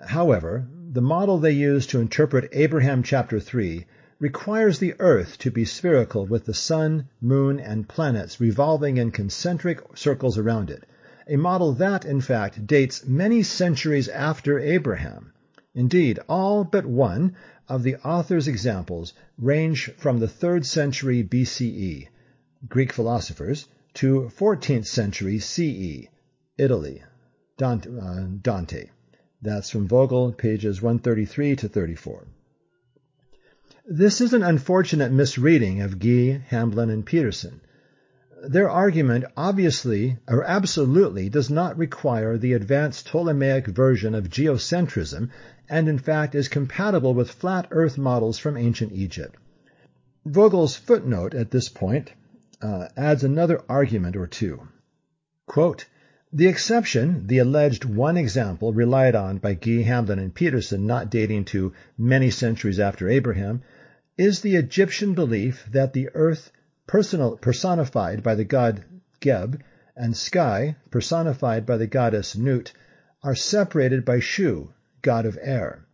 S1: However, the model they use to interpret Abraham chapter 3 requires the Earth to be spherical with the Sun, Moon, and planets revolving in concentric circles around it, a model that, in fact, dates many centuries after Abraham. Indeed, all but one of the author's examples range from the 3rd century BCE, Greek philosophers, to 14th century CE, Italy, Dante. Uh, Dante. That's from Vogel, pages 133 to 34. This is an unfortunate misreading of Gee, Hamblin, and Peterson. Their argument obviously or absolutely does not require the advanced Ptolemaic version of geocentrism and in fact is compatible with flat earth models from ancient Egypt. Vogel's footnote at this point uh, adds another argument or two. Quote, the exception, the alleged one example relied on by Gee, Hamblin, and Peterson, not dating to many centuries after Abraham, is the Egyptian belief that the earth personal, personified by the god Geb and sky personified by the goddess Nut are separated by Shu, god of air.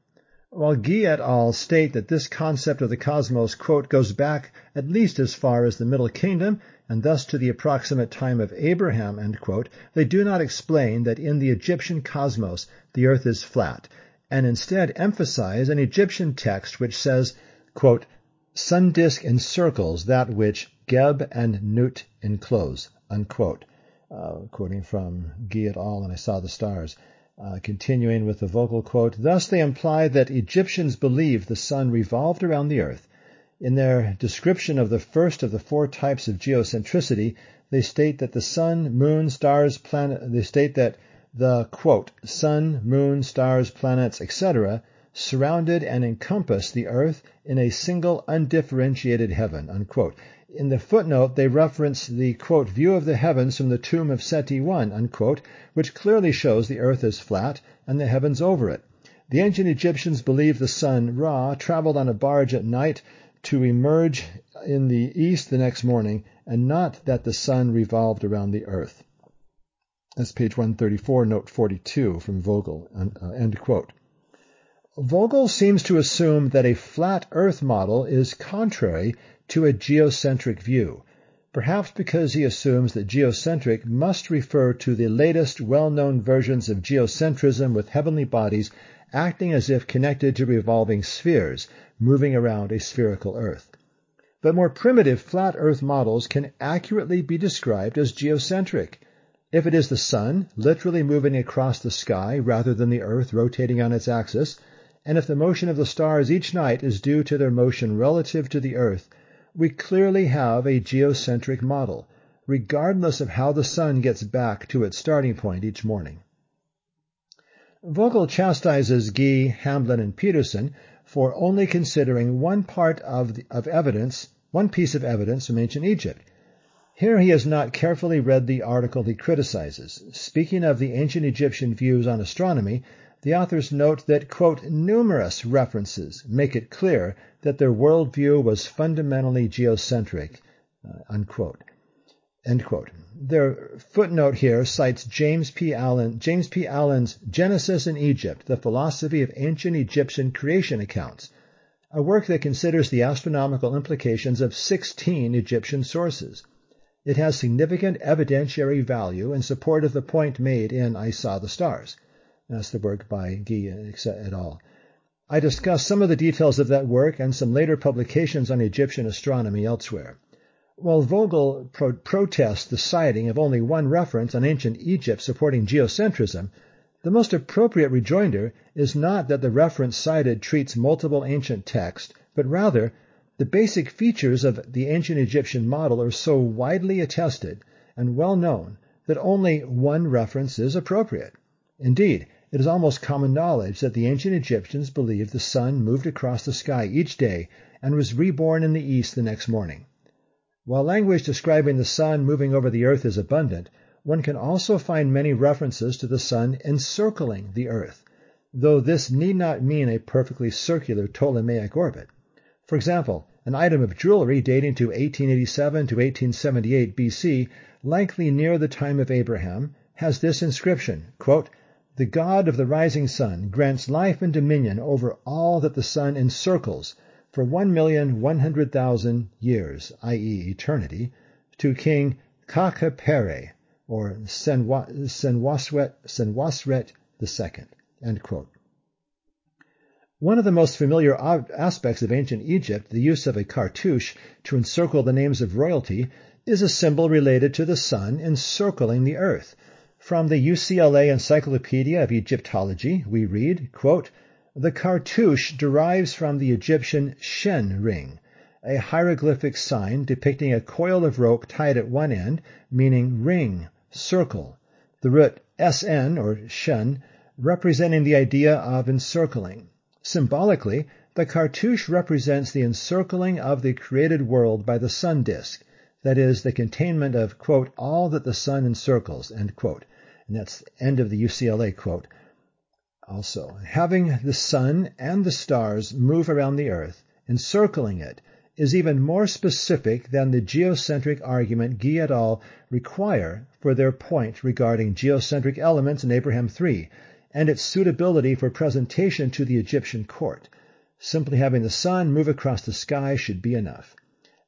S1: While Gee et al. state that this concept of the cosmos, quote, goes back at least as far as the Middle Kingdom and thus to the approximate time of Abraham, quote, they do not explain that in the Egyptian cosmos the earth is flat, and instead emphasize an Egyptian text which says quote, Sun disk encircles that which Geb and Nut enclose, unquote. Uh, quoting from Gee et al. and I saw the stars. Uh, continuing with the Vogel quote, thus they imply that Egyptians believed the sun revolved around the earth. In their description of the first of the four types of geocentricity, they state that the sun, moon, stars, planet, they state that the quote, sun, moon, stars, planets, etc surrounded and encompassed the earth in a single undifferentiated heaven. Unquote. In the footnote, they reference the quote view of the heavens from the tomb of Seti I, unquote, which clearly shows the earth is flat and the heavens over it. The ancient Egyptians believed the sun Ra traveled on a barge at night to emerge in the east the next morning, and not that the sun revolved around the earth. That's page 134, note 42 from Vogel. Uh, end quote. Vogel seems to assume that a flat Earth model is contrary to a geocentric view, perhaps because he assumes that geocentric must refer to the latest well-known versions of geocentrism with heavenly bodies acting as if connected to revolving spheres, moving around a spherical Earth. But more primitive flat Earth models can accurately be described as geocentric. If it is the Sun, literally moving across the sky rather than the Earth rotating on its axis, and if the motion of the stars each night is due to their motion relative to the Earth, we clearly have a geocentric model, regardless of how the sun gets back to its starting point each morning. Vogel chastises Gee, Hamblin, and Peterson for only considering one part of, the, of evidence, one piece of evidence from ancient Egypt. Here he has not carefully read the article he criticizes. Speaking of the ancient Egyptian views on astronomy, the authors note that, quote, numerous references make it clear that their worldview was fundamentally geocentric, uh, unquote. End quote. Their footnote here cites James P. Allen, James P. Allen's Genesis in Egypt, the philosophy of ancient Egyptian creation accounts, a work that considers the astronomical implications of 16 Egyptian sources. It has significant evidentiary value in support of the point made in I Saw the Stars. That's the work by Gee et al. I discuss some of the details of that work and some later publications on Egyptian astronomy elsewhere. While Vogel pro- protests the citing of only one reference on ancient Egypt supporting geocentrism, the most appropriate rejoinder is not that the reference cited treats multiple ancient texts, but rather the basic features of the ancient Egyptian model are so widely attested and well known that only one reference is appropriate. Indeed, it is almost common knowledge that the ancient Egyptians believed the sun moved across the sky each day and was reborn in the east the next morning. While language describing the sun moving over the earth is abundant, one can also find many references to the sun encircling the earth, though this need not mean a perfectly circular Ptolemaic orbit. For example, an item of jewelry dating to 1887 to 1878 BC, likely near the time of Abraham, has this inscription, quote, The God of the rising sun grants life and dominion over all that the sun encircles, for one million one hundred thousand years, i.e., eternity, to King Khakepere, or Senwasret II. One of the most familiar aspects of ancient Egypt, the use of a cartouche to encircle the names of royalty, is a symbol related to the sun encircling the earth. From the UCLA Encyclopedia of Egyptology, we read, quote, the cartouche derives from the Egyptian shen ring, a hieroglyphic sign depicting a coil of rope tied at one end, meaning ring, circle. The root sn, or shen, representing the idea of encircling. Symbolically, the cartouche represents the encircling of the created world by the sun disk, that is, the containment of, quote, all that the sun encircles, end quote. And that's the end of the UCLA quote also. Having the sun and the stars move around the earth, encircling it, is even more specific than the geocentric argument Gee et al. require for their point regarding geocentric elements in Abraham 3 and its suitability for presentation to the Egyptian court. Simply having the sun move across the sky should be enough.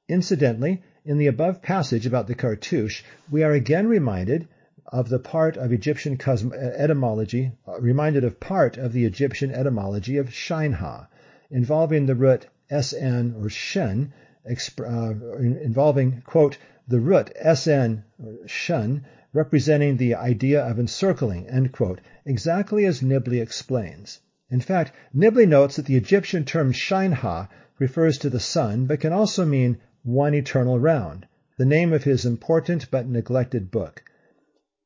S1: Incidentally, in the above passage about the cartouche, we are again reminded of the part of Egyptian etymology, uh, reminded of part of the Egyptian etymology of Shinehah, involving the root sn or shen, uh, involving, quote, the root sn or shen, representing the idea of encircling, end quote, exactly as Nibley explains. In fact, Nibley notes that the Egyptian term Shinehah refers to the sun, but can also mean one eternal round, the name of his important but neglected book.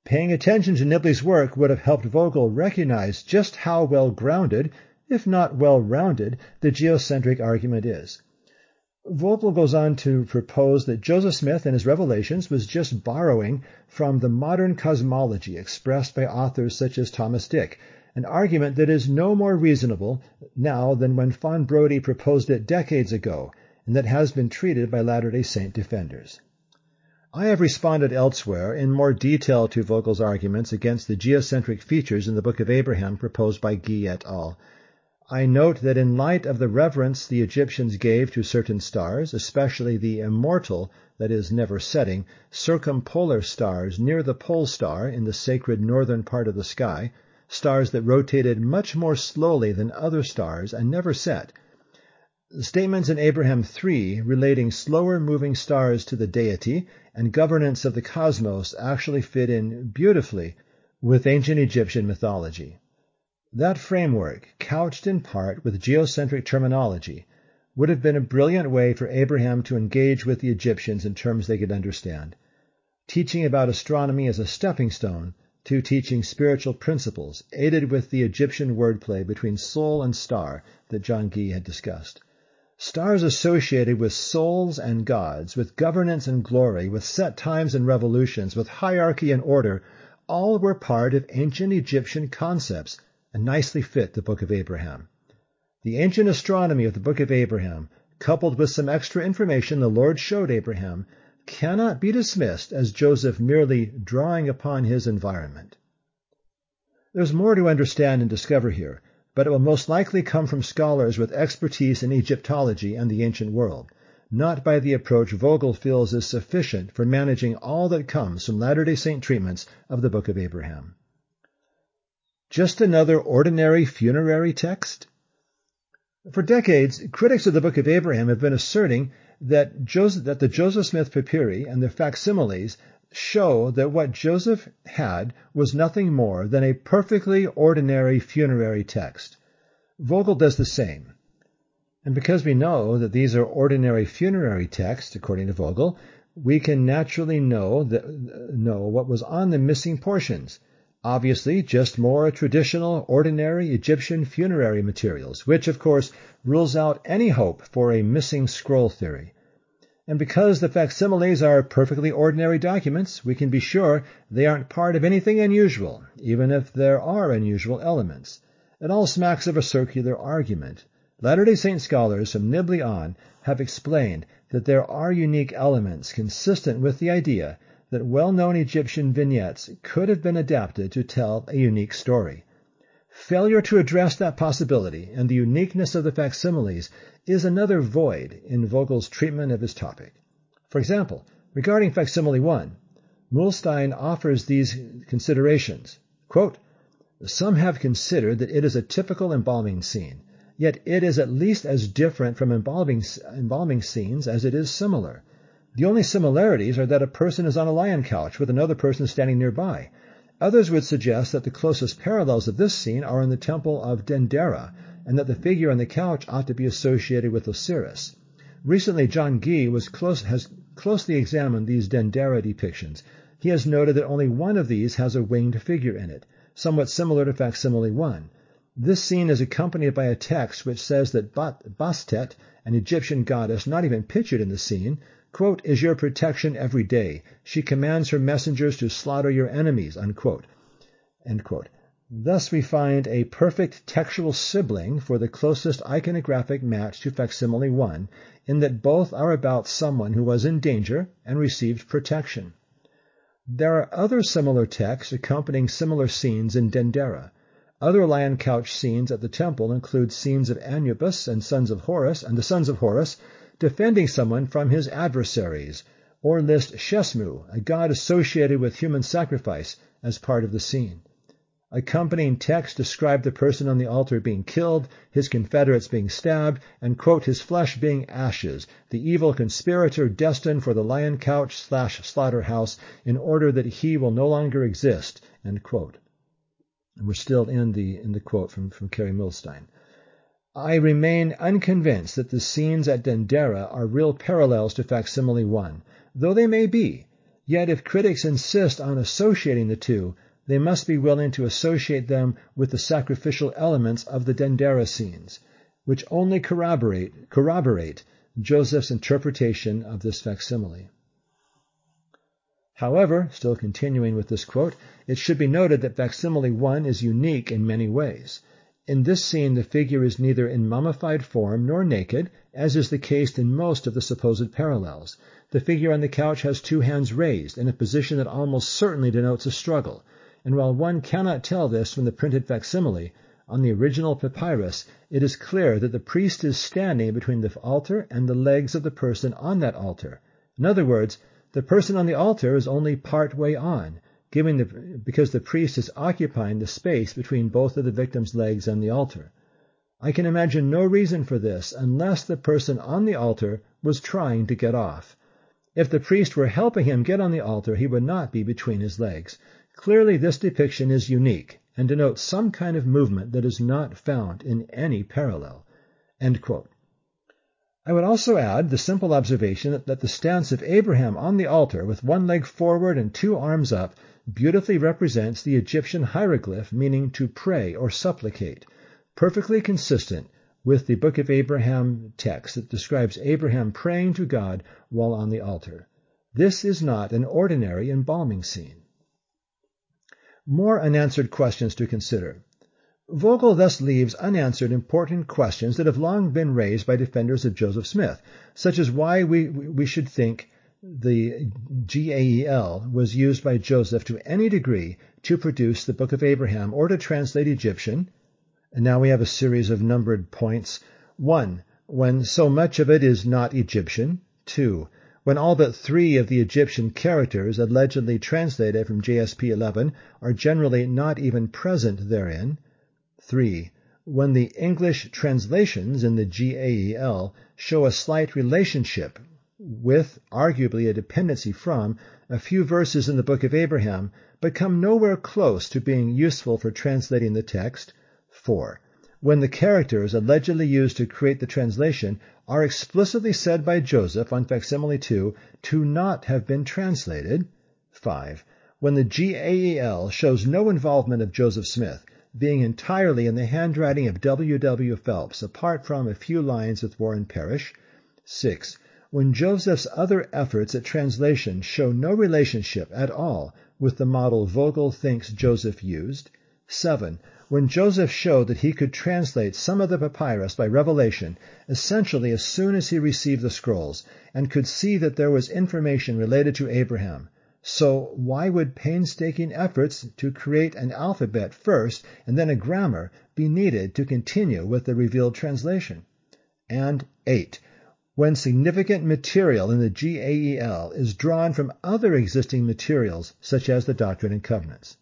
S1: Paying attention to Nibley's work would have helped Vogel recognize just how well grounded, if not well rounded, the geocentric argument is. Vogel goes on to propose that Joseph Smith and his revelations was just borrowing from the modern cosmology expressed by authors such as Thomas Dick, an argument that is no more reasonable now than when Fawn Brodie proposed it decades ago, and that has been treated by Latter-day Saint defenders. I have responded elsewhere in more detail to Vogel's arguments against the geocentric features in the Book of Abraham proposed by Gee et al. I note that in light of the reverence the Egyptians gave to certain stars, especially the immortal, that is, never setting, circumpolar stars near the pole star in the sacred northern part of the sky, stars that rotated much more slowly than other stars and never set, The statements in Abraham 3 relating slower moving stars to the deity and governance of the cosmos actually fit in beautifully with ancient Egyptian mythology. That framework, couched in part with geocentric terminology, would have been a brilliant way for Abraham to engage with the Egyptians in terms they could understand. teaching about astronomy as a stepping stone to teaching spiritual principles, aided with the Egyptian wordplay between soul and star that John Gee had discussed. Stars associated with souls and gods, with governance and glory, with set times and revolutions, with hierarchy and order, all were part of ancient Egyptian concepts and nicely fit the Book of Abraham. The ancient astronomy of the Book of Abraham, coupled with some extra information the Lord showed Abraham, cannot be dismissed as Joseph merely drawing upon his environment. There's more to understand and discover here, but it will most likely come from scholars with expertise in Egyptology and the ancient world, not by the approach Vogel feels is sufficient for managing all that comes from Latter-day Saint treatments of the Book of Abraham. Just another ordinary funerary text? For decades, critics of the Book of Abraham have been asserting that, Joseph, that the Joseph Smith papyri and their facsimiles show that what Joseph had was nothing more than a perfectly ordinary funerary text. Vogel does the same. And because we know that these are ordinary funerary texts, according to Vogel, we can naturally know, that, know what was on the missing portions. Obviously, just more traditional, ordinary Egyptian funerary materials, which, of course, rules out any hope for a missing scroll theory. And because the facsimiles are perfectly ordinary documents, we can be sure they aren't part of anything unusual, even if there are unusual elements. It all smacks of a circular argument. Latter-day Saint scholars from Nibley on have explained that there are unique elements consistent with the idea that well-known Egyptian vignettes could have been adapted to tell a unique story. Failure to address that possibility and the uniqueness of the facsimiles is another void in Vogel's treatment of his topic. For example, regarding facsimile 1, Muhlestein offers these considerations. Quote, Some have considered that it is a typical embalming scene, yet it is at least as different from embalming, embalming scenes as it is similar. The only similarities are that a person is on a lion couch with another person standing nearby. Others would suggest that the closest parallels of this scene are in the temple of Dendera, and that the figure on the couch ought to be associated with Osiris. Recently, John Gee close, has closely examined these Dendera depictions. He has noted that only one of these has a winged figure in it, somewhat similar to facsimile 1. This scene is accompanied by a text which says that Bastet, an Egyptian goddess not even pictured in the scene, quote, is your protection every day. She commands her messengers to slaughter your enemies, unquote. End quote. Thus we find a perfect textual sibling for the closest iconographic match to facsimile 1 in that both are about someone who was in danger and received protection. There are other similar texts accompanying similar scenes in Dendera. Other lion couch scenes at the temple include scenes of Anubis and sons of Horus and the sons of Horus defending someone from his adversaries, or list Shesmu, a god associated with human sacrifice, as part of the scene. Accompanying texts describe the person on the altar being killed, his confederates being stabbed, and, quote, his flesh being ashes, the evil conspirator destined for the lion couch slash slaughterhouse in order that he will no longer exist, end quote. And we're still in the, in the quote from, from Kerry Muhlestein. I remain unconvinced that the scenes at Dendera are real parallels to facsimile 1, though they may be. Yet if critics insist on associating the two, they must be willing to associate them with the sacrificial elements of the Dendera scenes, which only corroborate, corroborate Joseph's interpretation of this facsimile. However, still continuing with this quote, it should be noted that facsimile 1 is unique in many ways. In this scene the figure is neither in mummified form nor naked, as is the case in most of the supposed parallels. The figure on the couch has two hands raised, in a position that almost certainly denotes a struggle, and while one cannot tell this from the printed facsimile, on the original papyrus it is clear that the priest is standing between the altar and the legs of the person on that altar. In other words, the person on the altar is only part way on, because the priest is occupying the space between both of the victim's legs and the altar. I can imagine no reason for this unless the person on the altar was trying to get off. If the priest were helping him get on the altar, he would not be between his legs. Clearly, this depiction is unique and denotes some kind of movement that is not found in any parallel. I would also add the simple observation that the stance of Abraham on the altar with one leg forward and two arms up beautifully represents the Egyptian hieroglyph meaning to pray or supplicate, perfectly consistent with the Book of Abraham text that describes Abraham praying to God while on the altar. This is not an ordinary embalming scene. More unanswered questions to consider. Vogel thus leaves unanswered important questions that have long been raised by defenders of Joseph Smith, such as why we, we should think the GAEL was used by Joseph to any degree to produce the Book of Abraham or to translate Egyptian. And now we have a series of numbered points. One, when so much of it is not Egyptian. Two, when all but three of the Egyptian characters allegedly translated from JSP 11 are generally not even present therein. 3. When the English translations in the GAEL show a slight relationship with, arguably a dependency from, a few verses in the Book of Abraham, but come nowhere close to being useful for translating the text. 4. When the characters allegedly used to create the translation are explicitly said by Joseph on facsimile 2 to not have been translated. 5. When the GAEL shows no involvement of Joseph Smith, being entirely in the handwriting of W. W. Phelps, apart from a few lines with Warren Parrish. 6. When Joseph's other efforts at translation show no relationship at all with the model Vogel thinks Joseph used. 7. When Joseph showed that he could translate some of the papyrus by revelation, essentially as soon as he received the scrolls, and could see that there was information related to Abraham, so why would painstaking efforts to create an alphabet first and then a grammar be needed to continue with the revealed translation? And 8. When significant material in the GAEL is drawn from other existing materials, such as the Doctrine and Covenants.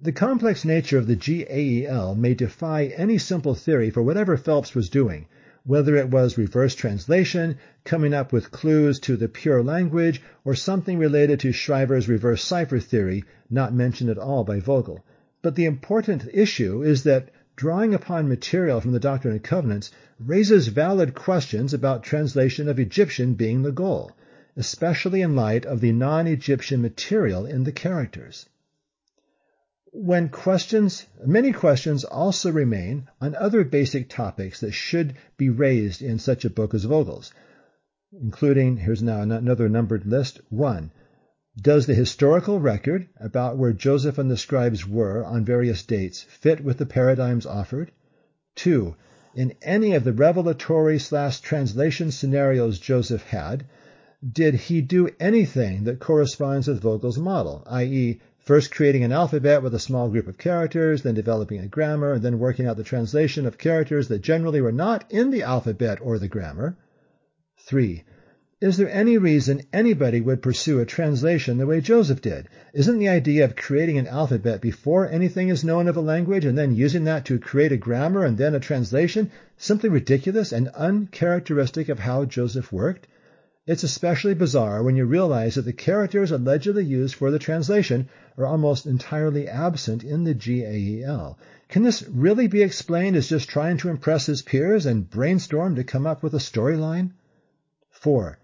S1: The complex nature of the GAEL may defy any simple theory for whatever Phelps was doing, whether it was reverse translation, coming up with clues to the pure language, or something related to Schryver's reverse cipher theory, not mentioned at all by Vogel. But the important issue is that drawing upon material from the Doctrine and Covenants raises valid questions about translation of Egyptian being the goal, especially in light of the non-Egyptian material in the characters when questions, many questions also remain on other basic topics that should be raised in such a book as Vogel's, including, here's now another numbered list. One, does the historical record about where Joseph and the scribes were on various dates fit with the paradigms offered? Two, in any of the revelatory slash translation scenarios Joseph had, did he do anything that corresponds with Vogel's model, i.e., First creating an alphabet with a small group of characters, then developing a grammar, and then working out the translation of characters that generally were not in the alphabet or the grammar. 3. Is there any reason anybody would pursue a translation the way Joseph did? Isn't the idea of creating an alphabet before anything is known of a language and then using that to create a grammar and then a translation simply ridiculous and uncharacteristic of how Joseph worked? It's especially bizarre when you realize that the characters allegedly used for the translation are almost entirely absent in the GAEL. Can this really be explained as just trying to impress his peers and brainstorm to come up with a storyline? 4.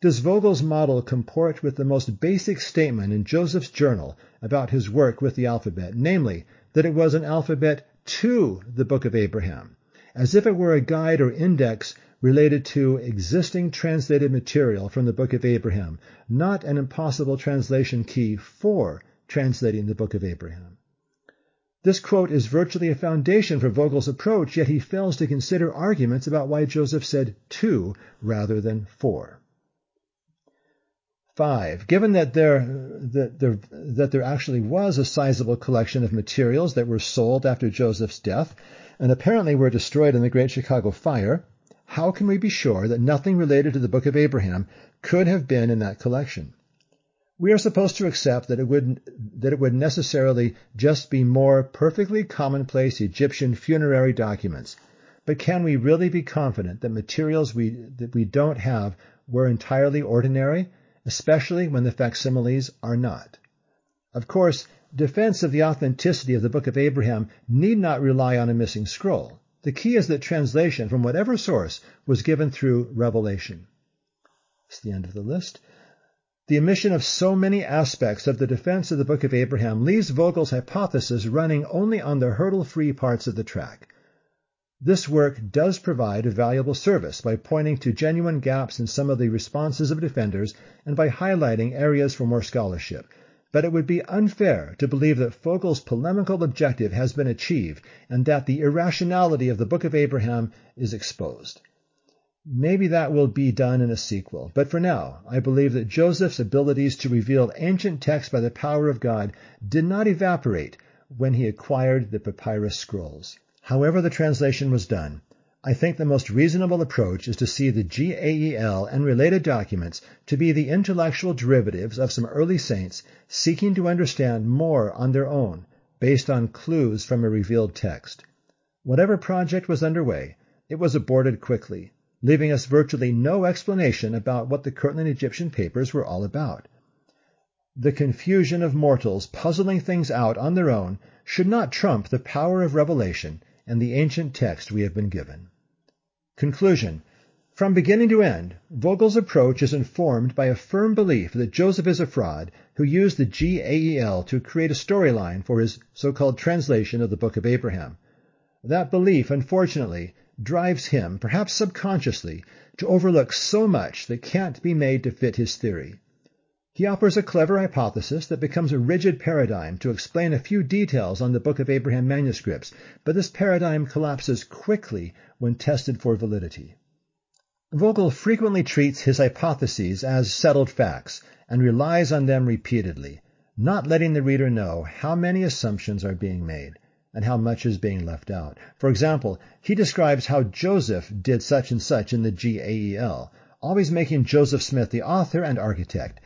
S1: Does Vogel's model comport with the most basic statement in Joseph's journal about his work with the alphabet, namely, that it was an alphabet to the Book of Abraham, as if it were a guide or index related to existing translated material from the Book of Abraham, not an impossible translation key for translating the Book of Abraham. This quote is virtually a foundation for Vogel's approach, yet he fails to consider arguments about why Joseph said two rather than four. 5. Given that there, that, there, that there actually was a sizable collection of materials that were sold after Joseph's death and apparently were destroyed in the Great Chicago Fire, how can we be sure that nothing related to the book of Abraham could have been in that collection? We are supposed to accept that it would, that it would necessarily just be more perfectly commonplace Egyptian funerary documents. But can we really be confident that materials we, that we don't have were entirely ordinary, especially when the facsimiles are not? Of course, defense of the authenticity of the Book of Abraham need not rely on a missing scroll. The key is that translation from whatever source was given through revelation. That's the end of the list. The omission of so many aspects of the defense of the Book of Abraham leaves Vogel's hypothesis running only on the hurdle-free parts of the track. This work does provide a valuable service by pointing to genuine gaps in some of the responses of defenders and by highlighting areas for more scholarship. But it would be unfair to believe that Vogel's polemical objective has been achieved and that the irrationality of the Book of Abraham is exposed. Maybe that will be done in a sequel, but for now, I believe that Joseph's abilities to reveal ancient texts by the power of God did not evaporate when he acquired the papyrus scrolls. However the translation was done, I think the most reasonable approach is to see the GAEL and related documents to be the intellectual derivatives of some early saints seeking to understand more on their own based on clues from a revealed text. Whatever project was underway, it was aborted quickly, leaving us virtually no explanation about what the Kirtland Egyptian papers were all about. The confusion of mortals puzzling things out on their own should not trump the power of revelation and the ancient text we have been given. Conclusion. From beginning to end, Vogel's approach is informed by a firm belief that Joseph is a fraud who used the GAEL to create a storyline for his so-called translation of the Book of Abraham. That belief, unfortunately, drives him, perhaps subconsciously, to overlook so much that can't be made to fit his theory. He offers a clever hypothesis that becomes a rigid paradigm to explain a few details on the Book of Abraham manuscripts, but this paradigm collapses quickly when tested for validity. Vogel frequently treats his hypotheses as settled facts and relies on them repeatedly, not letting the reader know how many assumptions are being made and how much is being left out. For example, he describes how Joseph did such and such in the GAEL, always making Joseph Smith the author and architect,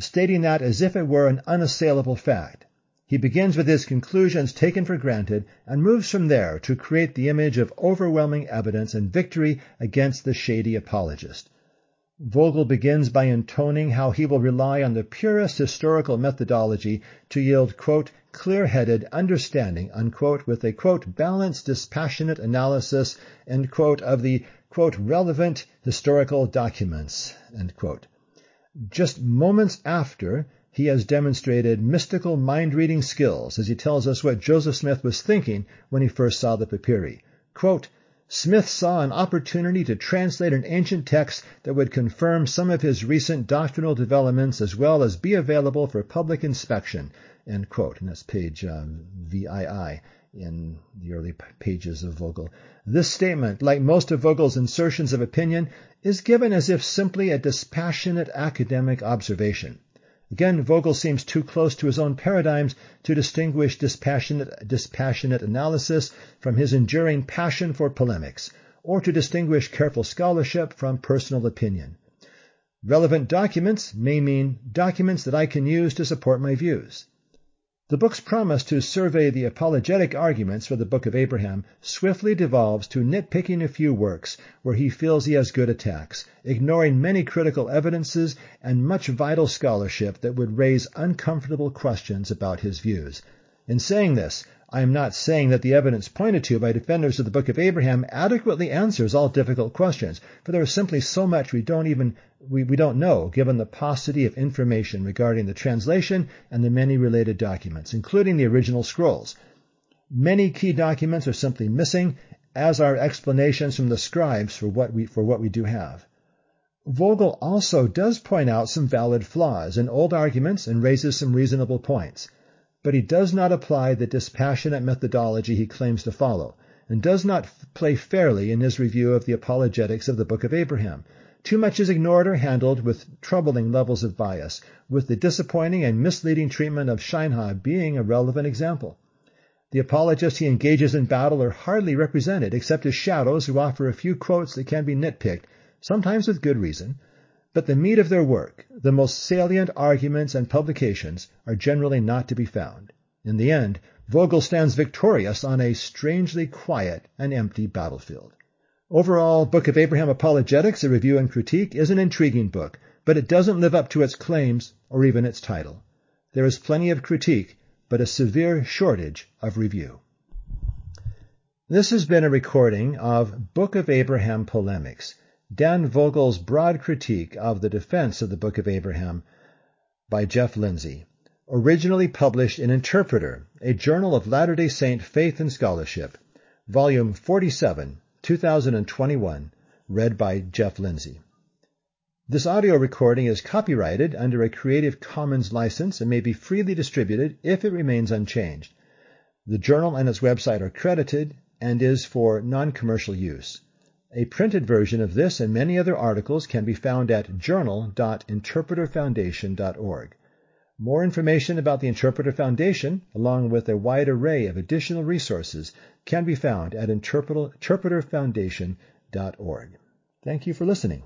S1: stating that as if it were an unassailable fact. He begins with his conclusions taken for granted and moves from there to create the image of overwhelming evidence and victory against the shady apologist. Vogel begins by intoning how he will rely on the purest historical methodology to yield, quote, clear-headed understanding, unquote, with a, quote, balanced, dispassionate analysis, end quote, of the, quote, relevant historical documents, end quote just moments after he has demonstrated mystical mind-reading skills as he tells us what Joseph Smith was thinking when he first saw the papyri. Quote, Smith saw an opportunity to translate an ancient text that would confirm some of his recent doctrinal developments as well as be available for public inspection. End quote. And that's page um, VII in the early pages of Vogel. This statement, like most of Vogel's insertions of opinion, is given as if simply a dispassionate academic observation. Again, Vogel seems too close to his own paradigms to distinguish dispassionate, dispassionate analysis from his enduring passion for polemics, or to distinguish careful scholarship from personal opinion. Relevant documents may mean documents that I can use to support my views. The book's promise to survey the apologetic arguments for the Book of Abraham swiftly devolves to nitpicking a few works where he feels he has good attacks, ignoring many critical evidences and much vital scholarship that would raise uncomfortable questions about his views. In saying this, I am not saying that the evidence pointed to by defenders of the Book of Abraham adequately answers all difficult questions, for there is simply so much we don't even we, we don't know, given the paucity of information regarding the translation and the many related documents, including the original scrolls. Many key documents are simply missing, as are explanations from the scribes for what we for what we do have. Vogel also does point out some valid flaws in old arguments and raises some reasonable points but he does not apply the dispassionate methodology he claims to follow, and does not play fairly in his review of the apologetics of the Book of Abraham. Too much is ignored or handled with troubling levels of bias, with the disappointing and misleading treatment of Shinehah being a relevant example. The apologists he engages in battle are hardly represented except as shadows who offer a few quotes that can be nitpicked, sometimes with good reason, but the meat of their work, the most salient arguments and publications, are generally not to be found. In the end, Vogel stands victorious on a strangely quiet and empty battlefield. Overall, Book of Abraham Apologetics, a review and critique, is an intriguing book, but it doesn't live up to its claims or even its title. There is plenty of critique, but a severe shortage of review. This has been a recording of Book of Abraham Polemics, Dan Vogel's broad critique of the defense of the Book of Abraham by Jeff Lindsay, originally published in Interpreter, a journal of Latter-day Saint faith and scholarship, volume 47, 2021, read by Jeff Lindsay. This audio recording is copyrighted under a Creative Commons license and may be freely distributed if it remains unchanged. The journal and its website are credited and is for non-commercial use. A printed version of this and many other articles can be found at journal.interpreterfoundation.org. More information about the Interpreter Foundation, along with a wide array of additional resources, can be found at interpreterfoundation.org. Thank you for listening.